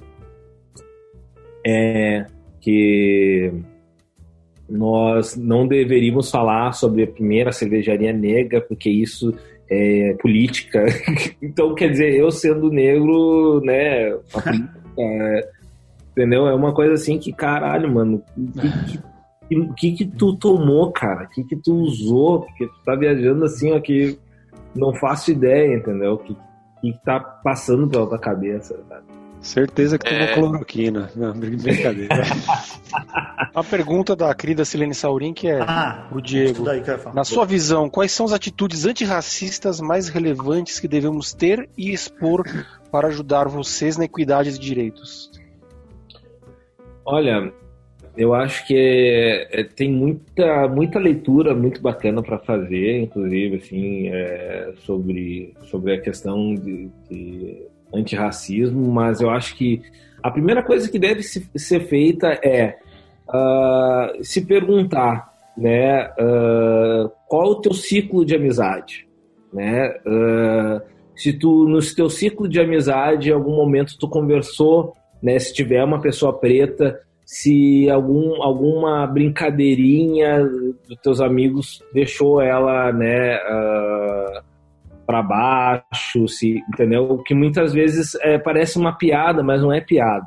é que nós não deveríamos falar sobre a primeira cervejaria negra, porque isso é política. então, quer dizer, eu sendo negro, né, a política, é, entendeu? É uma coisa assim que, caralho, mano, que, que, que, que tu tomou, cara? O que, que tu usou? Porque tu tá viajando assim, ó, que não faço ideia, entendeu? O que, que tá passando pela tua cabeça, cara? Certeza que tomou É. cloroquina. Não, brincadeira. A pergunta da querida Silene Saurin, que é Ah, o Diego. daí. Na sua visão, quais são as atitudes antirracistas mais relevantes que devemos ter e expor para ajudar vocês na equidade de direitos? Olha, eu acho que é- é- tem muita, muita leitura muito bacana para fazer, inclusive, assim, é, sobre, sobre a questão de, de antirracismo, mas eu acho que a primeira coisa que deve se- ser feita é ah, se perguntar, né, ah, qual o teu ciclo de amizade, né? Ah, se tu no teu ciclo de amizade, em algum momento tu conversou, né, se tiver uma pessoa preta, se algum, alguma brincadeirinha dos teus amigos deixou ela, né, para baixo, se, entendeu? Que muitas vezes é, parece uma piada, mas não é piada.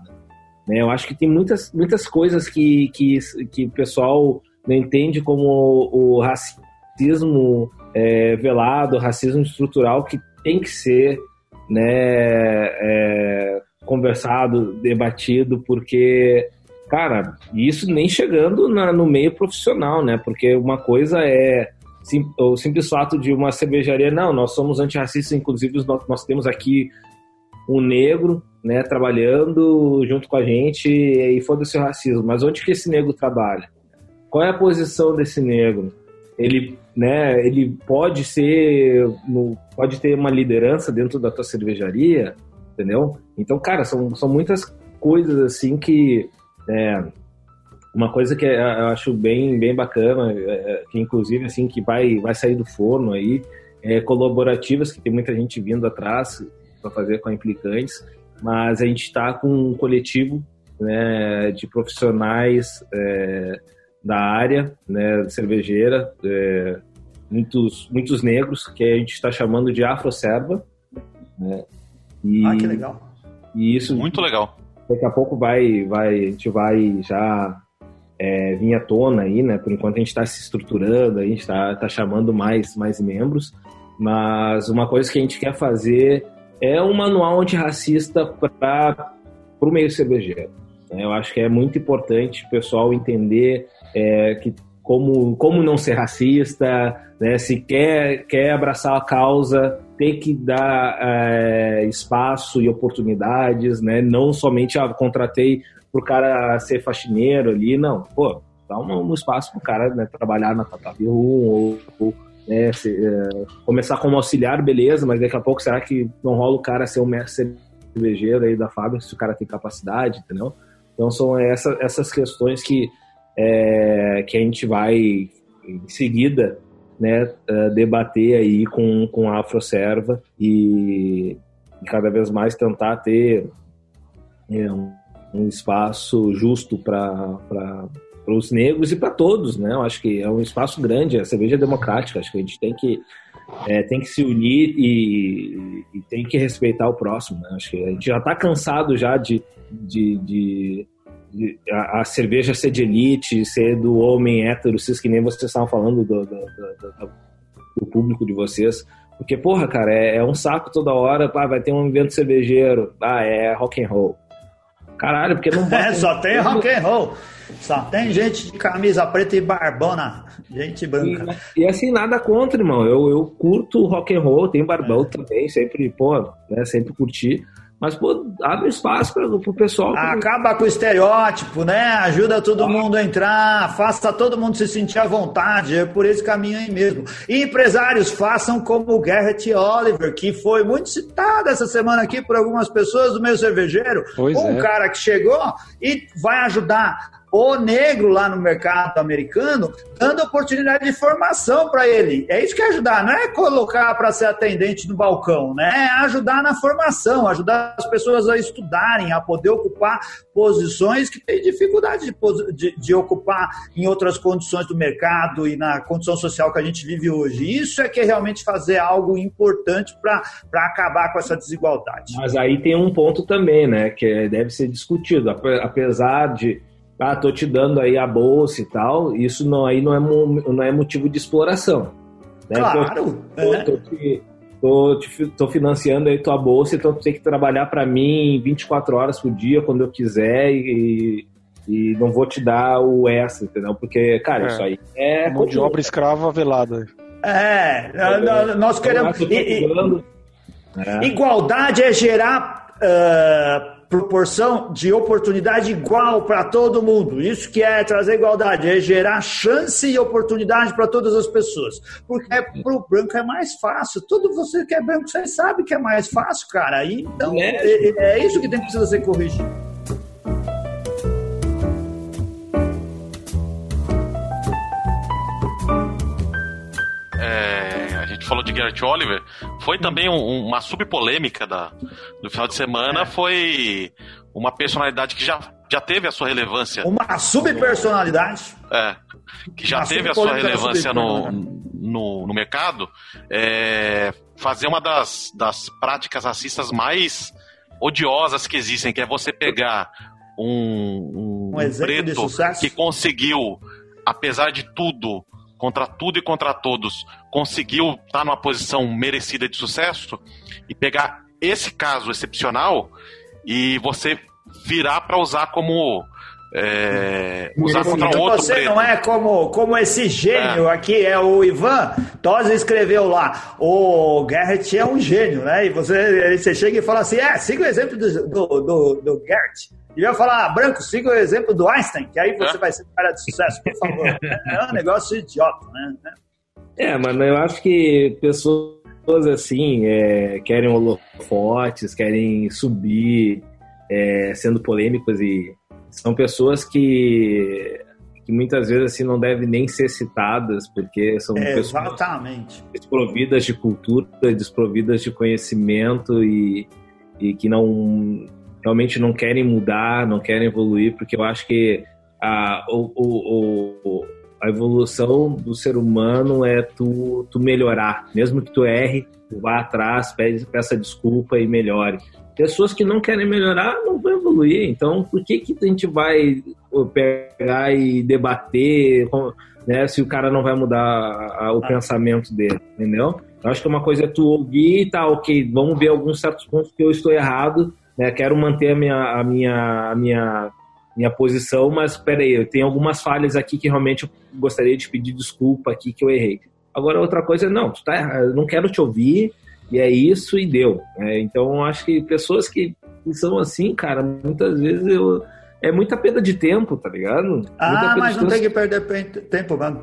Né? Eu acho que tem muitas, muitas coisas que, que, que o pessoal não entende como o, o racismo é, velado, o racismo estrutural, que tem que ser né, é, conversado, debatido, porque, cara, isso nem chegando na, no meio profissional, né? Porque uma coisa é sim, o simples fato de uma cervejaria, não, nós somos antirracistas, inclusive nós, nós temos aqui um negro, né, trabalhando junto com a gente e foda-se o racismo. Mas onde que esse negro trabalha? Qual é a posição desse negro? Ele, né, ele pode ser, pode ter uma liderança dentro da tua cervejaria, entendeu? Então, cara, são, são muitas coisas assim que é, uma coisa que eu acho bem, bem bacana, é, que inclusive assim que vai, vai sair do forno aí, é, colaborativas que tem muita gente vindo atrás para fazer com a Implicantes, mas a gente está com um coletivo né, de profissionais é, da área né, cervejeira, é, muitos, muitos negros, que a gente está chamando de Afroserva. Né, e, ah, que legal. E isso muito legal. Daqui a pouco vai, vai, a gente vai já é, vir à tona aí, né? Por enquanto a gente está se estruturando, a gente está tá chamando mais, mais membros, mas uma coisa que a gente quer fazer é um manual antirracista para o meio cervejeiro. Né? Eu acho que é muito importante o pessoal entender é, que como, como não ser racista, né? se quer, quer abraçar a causa, tem que dar é, espaço e oportunidades, né? não somente ah, contratei para o cara ser faxineiro ali, não. Pô, dá um, um espaço para o cara né, trabalhar na Tatapi ou, ou né, se, é, começar como auxiliar, beleza, mas daqui a pouco será que não rola o cara ser um mestre cervejeiro aí da fábrica se o cara tem capacidade, entendeu? Então são essa, essas questões que, é, que a gente vai em seguida né, uh, debater aí com, com a Afroserva e, e cada vez mais tentar ter é, um, um espaço justo para para os negros e para todos, né? Eu acho que é um espaço grande, a cerveja é democrática, acho que a gente tem que é, tem que se unir e, e, tem que respeitar o próximo, né? Acho que a gente já está cansado já de, de, de, de a, a, cerveja ser de elite, ser do homem hétero, cis, que nem vocês estavam falando do, do, do, do público de vocês. Porque, porra, cara, é, é, um saco toda hora, pá, vai ter um evento cervejeiro, ah, é rock and roll. Caralho, porque não É, só tem rock and roll. Só tem gente de camisa preta e barbona, gente branca. E, e assim, nada contra, irmão. Eu, eu curto rock and roll, tenho barbão é. também, sempre, pô, né, sempre curti. Mas, pô, abre espaço para o pessoal. Acaba com o estereótipo, né? Ajuda todo ah. mundo a entrar, faça todo mundo se sentir à vontade, é por esse caminho aí mesmo. E empresários, façam como o Garrett Oliver, que foi muito citado essa semana aqui por algumas pessoas do meio cervejeiro. Pois um é. cara que chegou e vai ajudar o negro lá no mercado americano, dando oportunidade de formação para ele. É isso que é ajudar, não é colocar para ser atendente no balcão, né? É ajudar na formação, ajudar as pessoas a estudarem, a poder ocupar posições que têm dificuldade de, de, de ocupar em outras condições do mercado e na condição social que a gente vive hoje. Isso é que é realmente fazer algo importante para acabar com essa desigualdade. Mas aí tem um ponto também, né, que deve ser discutido, apesar de ah, tô te dando aí a bolsa e tal, isso não, aí não é, não é motivo de exploração. Né? Claro! Tô, é. tô, te, tô, te, tô, financiando aí tua bolsa, então tu tem que trabalhar para mim 24 horas por dia, quando eu quiser, e, e não vou te dar o extra, entendeu? Porque, cara, é. isso aí é... Mão de obra escrava velada. É, nós queremos... É. Igualdade é gerar... Uh, proporção de oportunidade igual para todo mundo. Isso que é trazer igualdade, é gerar chance e oportunidade para todas as pessoas. Porque é, para o branco é mais fácil. Todo você que é branco, você sabe que é mais fácil, cara. Então, é, é, é isso que tem que precisar ser corrigido. falou de Garrett Oliver, foi também um, uma subpolêmica da, do final de semana, é. foi uma personalidade que já, já teve a sua relevância. Uma subpersonalidade? É, que já uma teve a sua relevância no, no, no mercado, é, fazer uma das, das práticas racistas mais odiosas que existem, que é você pegar um, um, um preto que conseguiu, apesar de tudo, contra tudo e contra todos, conseguiu estar tá numa posição merecida de sucesso e pegar esse caso excepcional e você virar para usar como é, usar contra um outro Você preto. não é como, como esse gênio É. aqui, é o Ivan. Tosi escreveu lá, o Garrett é um gênio, né? E você, você chega e fala assim: é, siga o exemplo do, do, do, do Garrett. E vai falar, ah, branco, siga o exemplo do Einstein, que aí você É. vai ser um cara de sucesso, por favor. é um negócio idiota, né? É, mano, eu acho que pessoas assim é, querem holofotes, querem subir, é, sendo polêmicos e são pessoas que, que muitas vezes assim não devem nem ser citadas porque são pessoas Exatamente. desprovidas de cultura, desprovidas de conhecimento e, e que não realmente não querem mudar, não querem evoluir, porque eu acho que a, o, o, a evolução do ser humano é tu, tu melhorar. Mesmo que tu erre, tu vá atrás, peça desculpa e melhore. Pessoas que não querem melhorar não vão evoluir. Então, por que, que a gente vai pegar e debater né, se o cara não vai mudar o pensamento dele, entendeu? Eu acho que uma coisa é tu ouvir e tá, ok, vamos ver alguns certos pontos que eu estou errado, né, quero manter a minha, a minha, a minha, minha posição, mas peraí, eu tenho algumas falhas aqui que realmente eu gostaria de pedir desculpa aqui que eu errei. Agora, outra coisa é, não, tu tá errado, eu não quero te ouvir, e é isso e deu. né? então, eu acho que pessoas que são assim, cara, muitas vezes eu... É muita perda de tempo, tá ligado? Ah, mas não tem que perder pe- tempo, mano.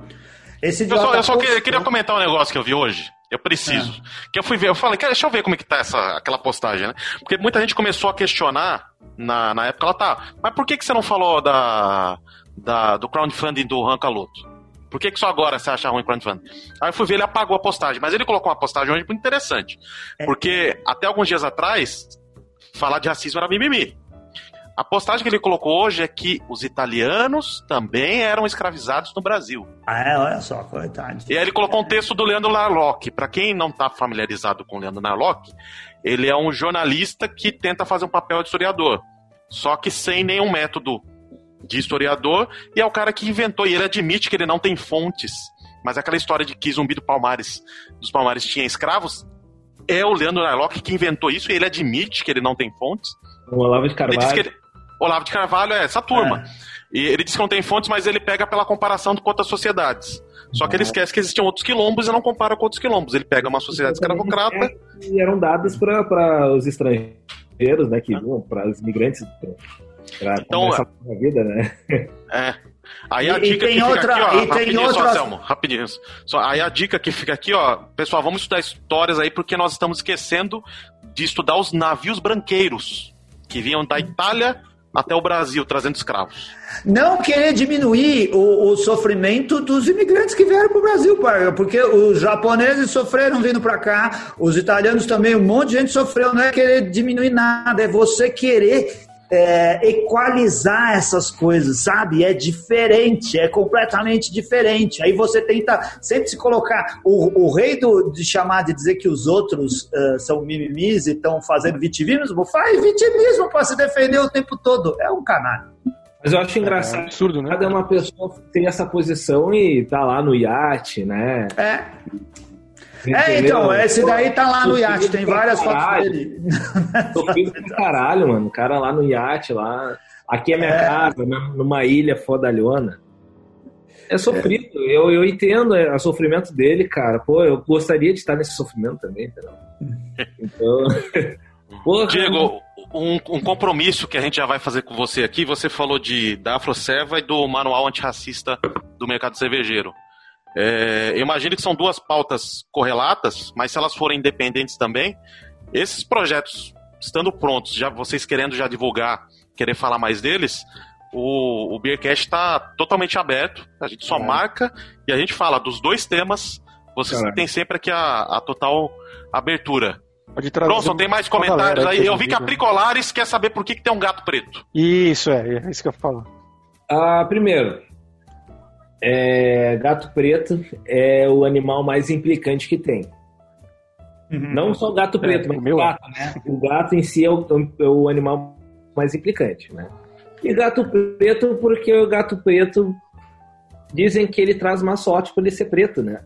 Esse Eu só, eu só que- queria comentar um negócio que eu vi hoje. Eu preciso. Que eu fui ver, eu falei, cara, deixa eu ver como é que tá essa, aquela postagem, né? Porque muita gente começou a questionar na, na época, ela tá, mas por que, que você não falou da, da, do crowdfunding do Rancaloto? Por que, que só agora você acha ruim o crowdfunding? Aí eu fui ver, ele apagou a postagem, mas ele colocou uma postagem hoje muito interessante. É. Porque até alguns dias atrás, falar de racismo era mimimi. A postagem que ele colocou hoje é que os italianos também eram escravizados no Brasil. Ah, é, olha só, coitado. E aí ele colocou um texto do Leandro Narlock. Pra quem não tá familiarizado com o Leandro Narlock, ele é um jornalista que tenta fazer um papel de historiador. Só que sem nenhum método de historiador. E é o cara que inventou. E ele admite que ele não tem fontes. Mas aquela história de que Zumbi do Palmares, dos Palmares tinha escravos, é o Leandro Narlock que inventou isso. E ele admite que ele não tem fontes. O Olavo de Ele diz Carvalho. que ele- Olavo de Carvalho é essa turma. E ele diz que não tem fontes, mas ele pega pela comparação com outras sociedades. Só que ele esquece que existiam outros quilombos e não compara com outros quilombos. Ele pega uma sociedade escravocrata. E eram dadas para os estrangeiros, né? Que vão, para os imigrantes. Para Então, a vida, né? É. Aí E- a e dica tem que fica outra- aqui, ó, e rapidinho só, outra- Anselmo, rapidinho. Só, aí a dica que fica aqui, ó, pessoal, vamos estudar histórias aí, porque nós estamos esquecendo de estudar os navios branqueiros, que vinham da Itália até o Brasil, trazendo escravos. Não querer diminuir o, o sofrimento dos imigrantes que vieram para o Brasil, porque os japoneses sofreram vindo para cá, os italianos também, um monte de gente sofreu. Não é querer diminuir nada, é você querer é, equalizar essas coisas, sabe? É diferente, é completamente diferente. Aí você tenta sempre se colocar. O, o rei do, de chamar de dizer que os outros eh, são mimimis e estão fazendo vitimismo, faz vitimismo para se defender o tempo todo. É um canalha. Mas eu acho É engraçado. absurdo, né? Cada uma pessoa tem essa posição e tá lá no iate, né? É. É, então, esse daí tá lá no iate, tem várias fotos Caralho. dele. Sofrido pra caralho, mano. O cara lá no iate, lá. Aqui é minha É. casa, numa ilha fodalhona. É sofrido. Eu, eu entendo é, o sofrimento dele, cara. Pô, eu gostaria de estar nesse sofrimento também, entendeu? Então. Porra, Diego, um, um compromisso que a gente já vai fazer com você aqui, você falou de, da Afroserva e do Manual Antirracista do Mercado Cervejeiro. É, eu imagino que são duas pautas correlatas, mas se elas forem independentes também, esses projetos estando prontos, já vocês querendo já divulgar, querer falar mais deles, o, o Beercast está totalmente aberto. A gente só É. marca e a gente fala dos dois temas. Vocês Caralho. têm sempre aqui a, a total abertura. Pode trazer Bronson, tem mais comentários aí. Eu vi que a. Pricolares quer saber por que, que tem um gato preto. Isso, é, é isso que eu falo. Ah, primeiro, é, gato preto é o animal mais implicante que tem. Não só o gato preto, É, mas o meu o é. gato, né? O gato em si é o, é o animal mais implicante, né? E gato preto porque o gato preto dizem que ele traz má sorte por ele ser preto, né?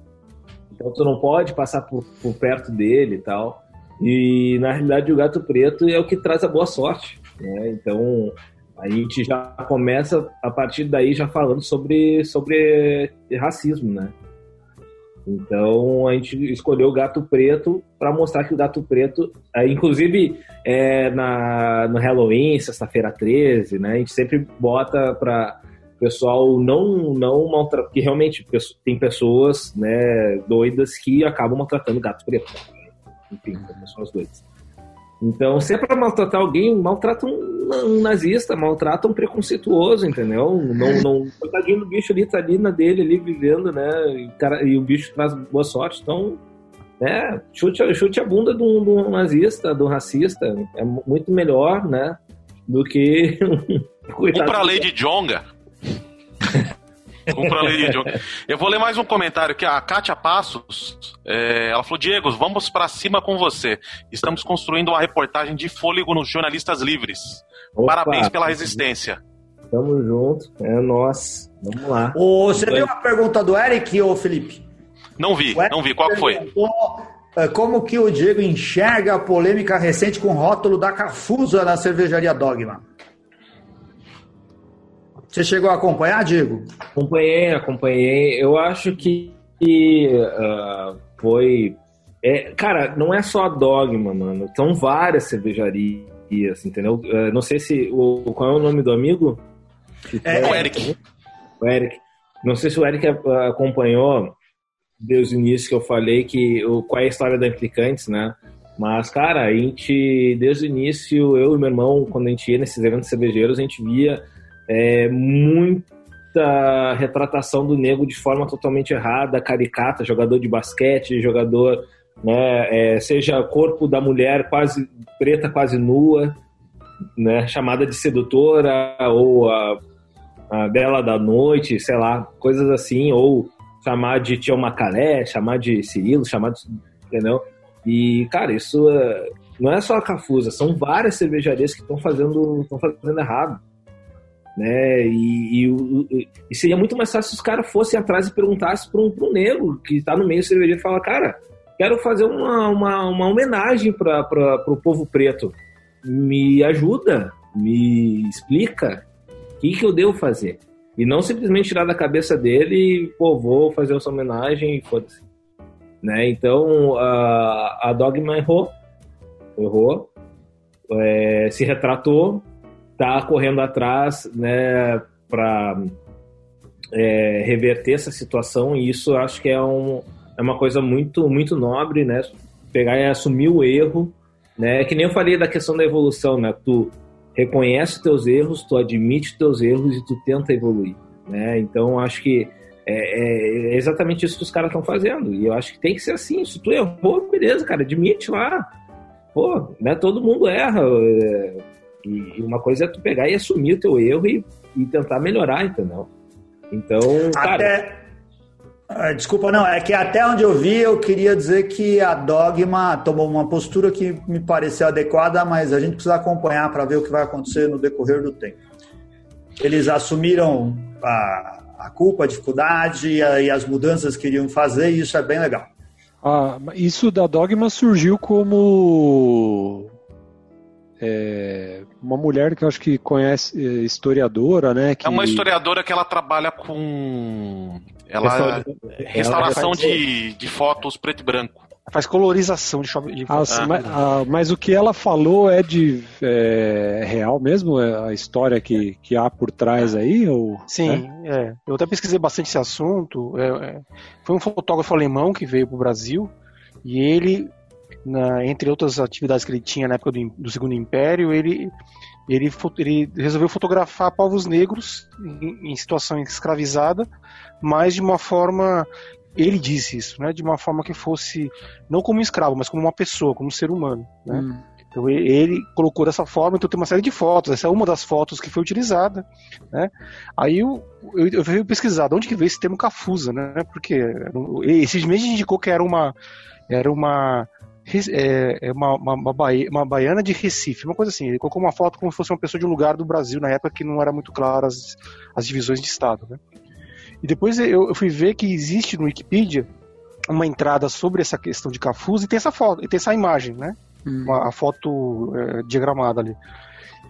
Então tu não pode passar por, por perto dele e tal. E na realidade o gato preto é o que traz a boa sorte, né? Então A gente já começa a partir daí já falando sobre, sobre racismo, né? Então a gente escolheu o gato preto para mostrar que o gato preto, é, inclusive é, na, no Halloween, sexta-feira 13, né? A gente sempre bota para pessoal não não maltratar, porque realmente tem pessoas, né, doidas que acabam maltratando gato preto. Enfim, pessoas doidas. Então, se é pra maltratar alguém, maltrata um, nazista, maltrata um preconceituoso, entendeu? Não, não, coitadinho do bicho ali, tá ali na dele, ali vivendo, né? E, cara, e o bicho traz boa sorte, então, né? Chute, chute a bunda de um, de um nazista, de um racista, é muito melhor, né? Do que. Vamos pra lei de Jonga. Compra Lady Eu vou ler mais um comentário aqui. A Kátia Passos, é, ela falou: Diego, vamos para cima com você. Estamos construindo uma reportagem de fôlego nos jornalistas livres. Opa, Parabéns pela resistência. Tamo junto, é nós. Vamos lá. Ô, você viu a pergunta do Eric ou Felipe? Não vi, não vi. Qual foi? É, como que o Diego enxerga a polêmica recente com o rótulo da Cafusa na cervejaria Dogma? Você chegou a acompanhar, Diego? Acompanhei, acompanhei. Eu acho que uh, foi. É, cara, não é só a Dogma, mano. São várias cervejarias, entendeu? Uh, não sei se. O, qual é o nome do amigo? É, o Eric. O Eric. Não sei se o Eric acompanhou desde o início que eu falei que o, qual é a história da Implicantes, né? Mas, cara, a gente, desde o início, eu e meu irmão, quando a gente ia nesses eventos cervejeiros, a gente via é, muita retratação do negro de forma totalmente errada, caricata, jogador de basquete, jogador, né, é, seja corpo da mulher quase preta, quase nua, né, chamada de sedutora ou a, a bela da noite, sei lá, coisas assim, ou chamar de Tio Macalé, chamar de Cirilo, chamar de, entendeu? E, cara, isso é, não é só a Cafusa, são várias cervejarias que estão fazendo, estão fazendo errado né? E, e, e, seria muito mais fácil se os caras fossem atrás e perguntassem para um, um negro que está no meio cervejeiro e fala, cara, quero fazer uma, uma, uma homenagem para o povo preto. Me ajuda, me explica o que, que eu devo fazer. E não simplesmente tirar da cabeça dele e, pô, vou fazer essa homenagem e foda-se. Né? Então, a, a Dogma errou. Errou. É, se retratou, está correndo atrás né, para é, reverter essa situação e isso acho que é, um, é uma coisa muito, muito nobre, né? Pegar e assumir o erro, né? Que nem eu falei da questão da evolução, né? Tu reconhece os teus erros, tu admite os teus erros e tu tenta evoluir, né? Então acho que é, é exatamente isso que os caras estão fazendo e eu acho que tem que ser assim. Se tu errou, beleza, cara, admite lá. Pô, né? Todo mundo erra. É, e, uma coisa é tu pegar e assumir o teu erro e, e tentar melhorar, entendeu? Então, cara... Até... Ah, desculpa, não, é que até onde eu vi, eu queria dizer que a Dogma tomou uma postura que me pareceu adequada, mas a gente precisa acompanhar para ver o que vai acontecer no decorrer do tempo. Eles assumiram a, a culpa, a dificuldade e, a, e as mudanças que iriam fazer, e isso é bem legal. Ah, isso da Dogma surgiu como é, uma mulher que eu acho que conhece, é, historiadora, né? Que... É uma historiadora que ela trabalha com. Ela, restauração ela de, de fotos preto e branco. Faz colorização de, de ah, ah, mas, ah, mas, o que ela falou é de é, real mesmo? É a história que, que há por trás aí? Ou, Sim, é? é. Eu até pesquisei bastante esse assunto. É, é. foi um fotógrafo alemão que veio para o Brasil e ele na, entre outras atividades que ele tinha na época do, do Segundo Império, ele, ele, ele, resolveu fotografar povos negros em, em, situação escravizada, mas de uma forma, ele disse isso, né, de uma forma que fosse não como um escravo, mas como uma pessoa, como um ser humano, né? Hum. Então ele colocou dessa forma, então tem uma série de fotos. Essa é uma das fotos que foi utilizada, né? Aí eu, eu, eu fui pesquisar de onde que veio esse termo cafusa, né? Porque esse mês indicou que era uma era uma é, é uma, uma, uma, baia, uma baiana de Recife, uma coisa assim. Ele colocou uma foto como se fosse uma pessoa de um lugar do Brasil, na época que não era muito claro as, divisões de estado. Né? E depois eu, eu fui ver que existe no Wikipedia uma entrada sobre essa questão de Cafuz e tem essa foto, e tem essa imagem, né? Hum. Uma, a foto é, diagramada ali.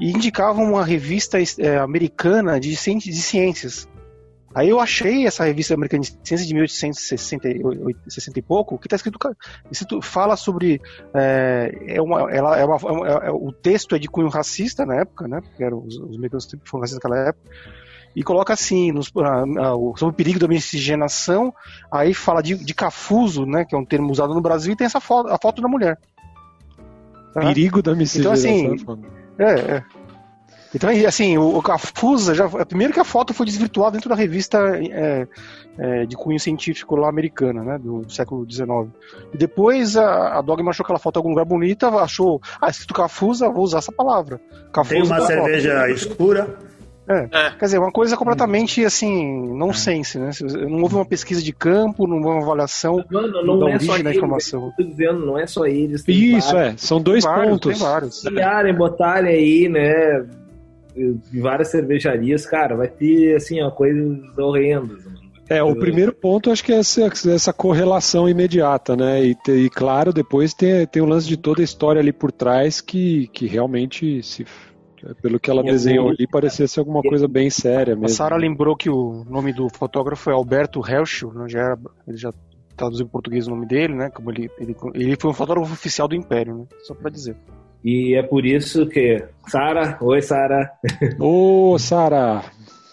e indicavam uma revista é, americana de, de ciências. Aí eu achei essa revista americana de ciências de 1860 60 e pouco, que está escrito, escrito, fala sobre é, é uma, ela é uma, é, é, o texto é de cunho racista na época, né? Porque eram, os, os americanos foram racistas naquela época. E coloca assim, nos, sobre o perigo da miscigenação, aí fala de, de cafuso, né? Que é um termo usado no Brasil, e tem essa foto, a foto da mulher. Tá? Perigo da miscigenação. Então, assim, é, é. Então, assim, o, a Fusa, já, primeiro que a foto foi desvirtuada dentro da revista é, é, de cunho científico lá americana, né, do século XIX. E depois a, a Dogma achou aquela foto em algum lugar bonita, achou, ah, escrito Cafusa, vou usar essa palavra. Cafusa Tem uma cerveja foto. escura. É. é. Quer dizer, uma coisa completamente assim, não é. sense, né? Não houve uma pesquisa de campo, não houve uma avaliação Mano, não da é origem da informação. Tô dizendo, não é só eles. Isso, vários. é. São dois tem pontos. Tem vários. Criarem, botarem aí, né? Várias cervejarias, cara, vai ter, assim, ó, coisas horrendas, mano. É, o primeiro ponto acho que é essa, essa correlação imediata, né? E, e, claro, depois tem, tem o lance de toda a história ali por trás que, que realmente se pelo que ela desenhou ali, parecia ser alguma coisa bem séria mesmo. A Sara lembrou que o nome do fotógrafo é Alberto Herschel, né? já era, ele já traduziu em português o nome dele, né? Como ele, ele, ele foi um fotógrafo oficial do Império, né? Só para dizer. E é por isso que. Sara, oi Sara. Ô, Sara!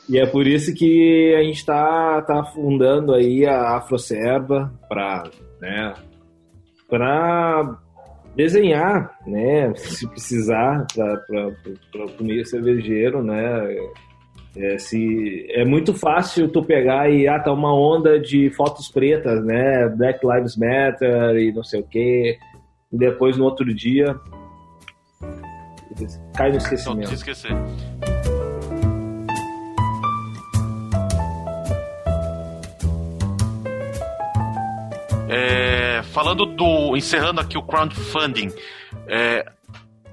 E é por isso que a gente está tá fundando aí a Afroserva para né, desenhar, né, se precisar, para o meio cervejeiro, né, é, se, é muito fácil tu pegar e, ah, tá uma onda de fotos pretas, né, Black Lives Matter e não sei o quê, e depois no outro dia cai no esquecimento. Não, esquecer. É, falando do. encerrando aqui o crowdfunding. É,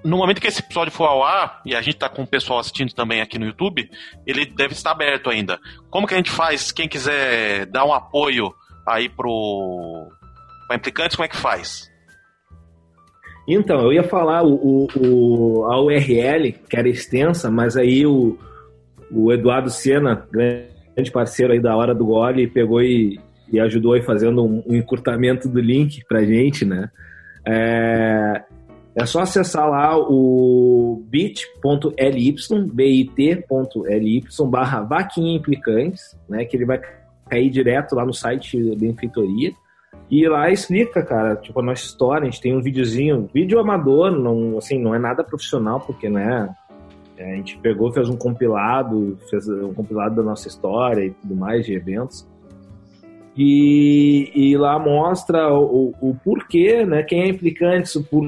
no momento que esse episódio for ao ar, e a gente está com o pessoal assistindo também aqui no YouTube, ele deve estar aberto ainda. Como que a gente faz? Quem quiser dar um apoio aí pro para implicantes, como é que faz? Então, eu ia falar o, o, a URL, que era extensa, mas aí o, o Eduardo Sena, grande parceiro aí da Hora do Gole, pegou e e ajudou aí fazendo um, um encurtamento do link pra gente, né? É, é só acessar lá o bit.ly, bit.ly barra vaquinha implicantes, né? Que ele vai cair direto lá no site da benfeitoria. E lá explica, cara, tipo, a nossa história, a gente tem um videozinho, vídeo amador, não, assim, não é nada profissional, porque, né, a gente pegou, fez um compilado, fez um compilado da nossa história e tudo mais, de eventos. E, e lá mostra o, o, porquê, né? Quem é implicante, o, por,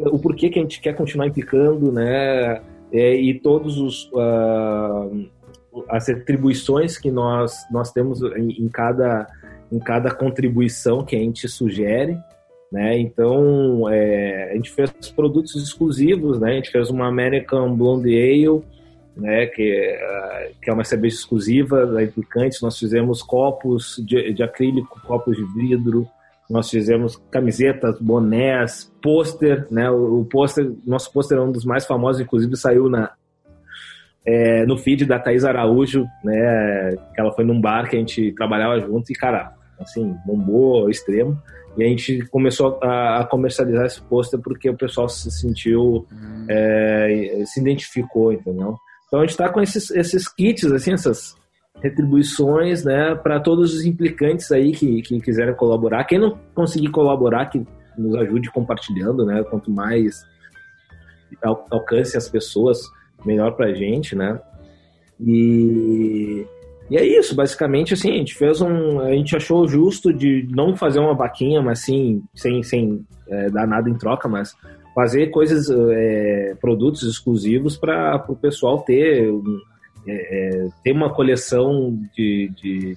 o porquê que a gente quer continuar implicando, né? É, e todos os uh, as atribuições que nós nós temos em, em, cada em cada contribuição que a gente sugere, né? Então é, a gente fez produtos exclusivos, né? A gente fez uma American Blonde Ale né, que, é, que é uma cerveja exclusiva da Implicantes. Nós fizemos copos de, de acrílico, copos de vidro, nós fizemos camisetas, bonés, pôster, né? O, o pôster, nosso pôster é um dos mais famosos, inclusive saiu na é, no feed da Thaís Araújo, né? Que ela foi num bar que a gente trabalhava junto e cara, assim, bombou ao extremo. E a gente começou a, a comercializar esse pôster porque o pessoal se sentiu, hum. é, se identificou, entendeu? Então a gente está com esses, esses kits, assim, essas retribuições, né, para todos os implicantes aí que, que quiserem colaborar. Quem não conseguir colaborar, que nos ajude compartilhando, né? Quanto mais alcance as pessoas, melhor para a gente, né? E, e é isso, basicamente, assim, a gente fez um, a gente achou justo de não fazer uma vaquinha, mas sim, sem, sem é, dar nada em troca, mas fazer coisas, é, produtos exclusivos para o pessoal ter, é, é, ter uma coleção de, de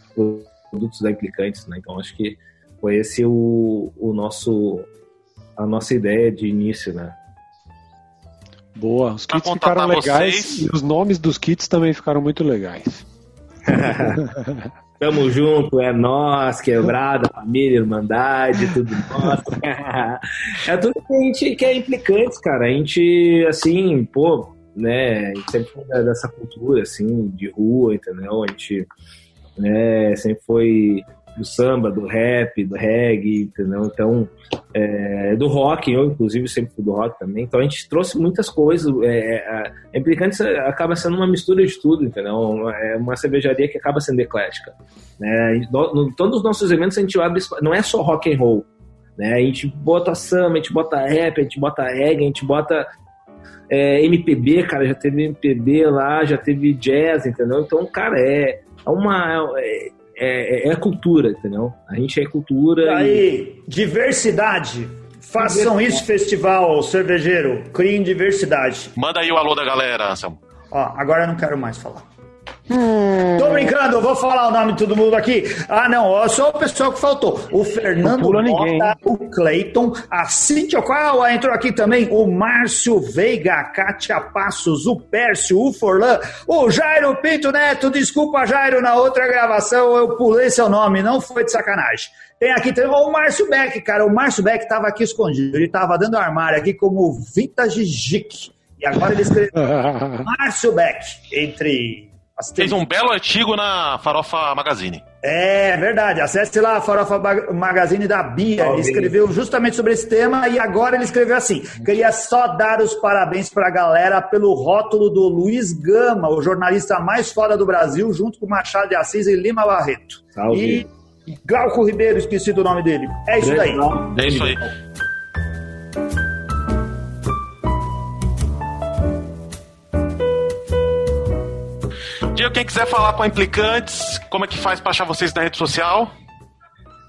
produtos da Implicantes, né? Então acho que foi esse o, o nosso a nossa ideia de início, né? Boa, os kits ficaram legais vocês... e os nomes dos kits também ficaram muito legais. Tamo junto, é nós, quebrada, família, irmandade, tudo nosso. é tudo que a gente que é implicante, cara. A gente, assim, pô, né? A gente sempre foi dessa cultura, assim, de rua, entendeu? A gente né, sempre foi do samba, do rap, do reggae, entendeu? Então, é, do rock, eu inclusive sempre fui do rock também. Então a gente trouxe muitas coisas. É, é a Implicantes acaba sendo uma mistura de tudo, entendeu? É uma cervejaria que acaba sendo eclética. Né? No, no, todos os nossos eventos a gente abre, não é só rock and roll. Né? A gente bota samba, a gente bota rap, a gente bota reggae, a gente bota é, MPB, cara, já teve MPB lá, já teve jazz, entendeu? Então, cara, é, é uma. É, é, é, cultura, entendeu? A gente é cultura. Aí, e... diversidade. Façam diversidade. isso, festival cervejeiro. Criem diversidade. Manda aí o alô da galera, Anselmo. Ó, agora eu não quero mais falar. Hum. Tô brincando, eu vou falar o nome de todo mundo aqui. Ah, não, só o pessoal que faltou. O Fernando Mota, ninguém. o Cleiton, a Cintia Qual entrou aqui também, o Márcio Veiga, a Kátia Passos, o Pércio, o Forlan, o Jairo Pinto Neto. Desculpa, Jairo, na outra gravação eu pulei seu nome, não foi de sacanagem. Tem aqui também o Márcio Beck, cara. O Márcio Beck tava aqui escondido, ele tava dando armário aqui como Vintage Gic. E agora ele escreveu Márcio Beck, entre Fez um belo artigo na Farofa Magazine. É verdade, acesse lá a Farofa Magazine da Bia. Ele escreveu justamente sobre esse tema e agora ele escreveu assim: queria só dar os parabéns para a galera pelo rótulo do Luiz Gama, o jornalista mais foda do Brasil, junto com Machado de Assis e Lima Barreto. Salve. E Glauco Ribeiro, esqueci do nome dele. É isso daí. É isso aí. Diego, quem quiser falar com a Implicantes, como é que faz para achar vocês na rede social?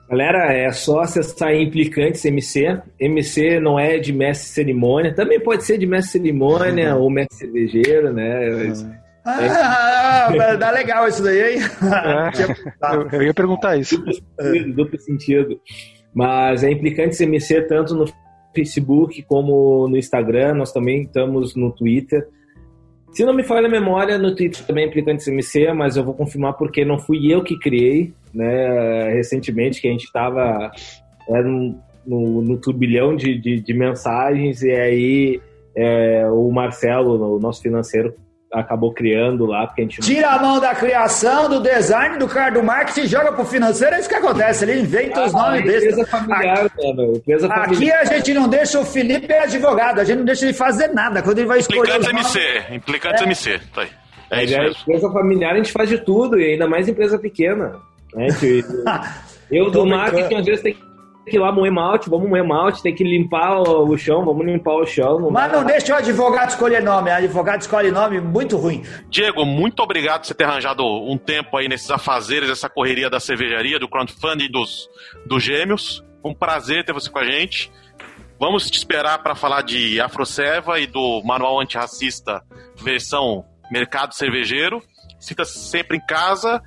Galera, é só acessar Implicantes MC. MC não é de mestre cerimônia, também pode ser de mestre cerimônia uhum. ou mestre cervejeiro, né? Uhum. Ah, é. dá legal isso daí, hein? É, eu, eu, ia perguntar isso. Duplo, duplo sentido. Mas é Implicantes MC tanto no Facebook como no Instagram. Nós também estamos no Twitter. Se não me falha a memória, no Twitter também é Implicantes MC, mas eu vou confirmar porque não fui eu que criei, né? Recentemente, que a gente estava no, no, no, turbilhão de, de, de, mensagens e aí é, o Marcelo, o nosso financeiro, acabou criando lá, porque a gente... Tira a mão da criação, do design, do cara do marketing e joga pro financeiro, é isso que acontece, ele inventa ah, os nomes desses. Familiar, aqui, mano, empresa familiar. aqui a gente não deixa o Felipe é advogado, a gente não deixa ele fazer nada, quando ele vai escolher Implicantes MC, Implicantes é. MC, tá aí. É isso mesmo. empresa familiar a gente faz de tudo, e ainda mais empresa pequena. Né? Eu do marketing às vezes tem que ir lá moer malte, vamos moer malte, tem que limpar o chão, vamos limpar o chão. Não Mas não deixa o advogado escolher nome, o advogado escolhe nome muito ruim. Diego, muito obrigado por você ter arranjado um tempo aí nesses afazeres, essa correria da cervejaria, do crowdfunding dos, dos gêmeos. Um prazer ter você com a gente. Vamos te esperar para falar de Afroceva e do Manual Antirracista versão Mercado Cervejeiro. Sinta-se sempre em casa.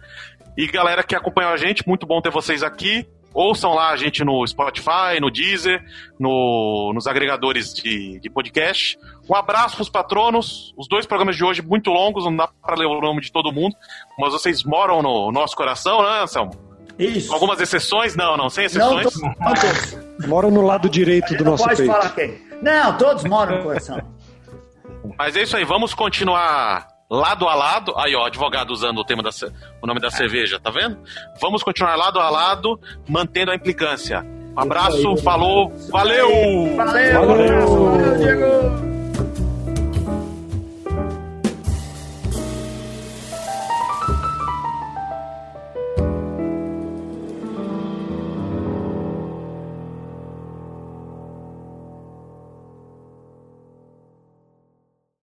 E galera que acompanhou a gente, muito bom ter vocês aqui. Ouçam lá a gente no Spotify, no Deezer, no, nos agregadores de, de podcast. Um abraço para os patronos. Os dois programas de hoje muito longos, não dá para ler o nome de todo mundo, mas vocês moram no nosso coração, né, Anselmo? Isso. Algumas exceções? Não, não, sem exceções. Não, não todos. Moram no lado direito do nosso pode peito. Pode falar quem. Não, todos moram no coração. Mas é isso aí, vamos continuar lado a lado. Aí, ó, advogado usando o tema da o nome da cerveja, tá vendo? Vamos continuar lado a lado, mantendo a implicância. Um abraço, falou, valeu! Valeu! valeu. valeu.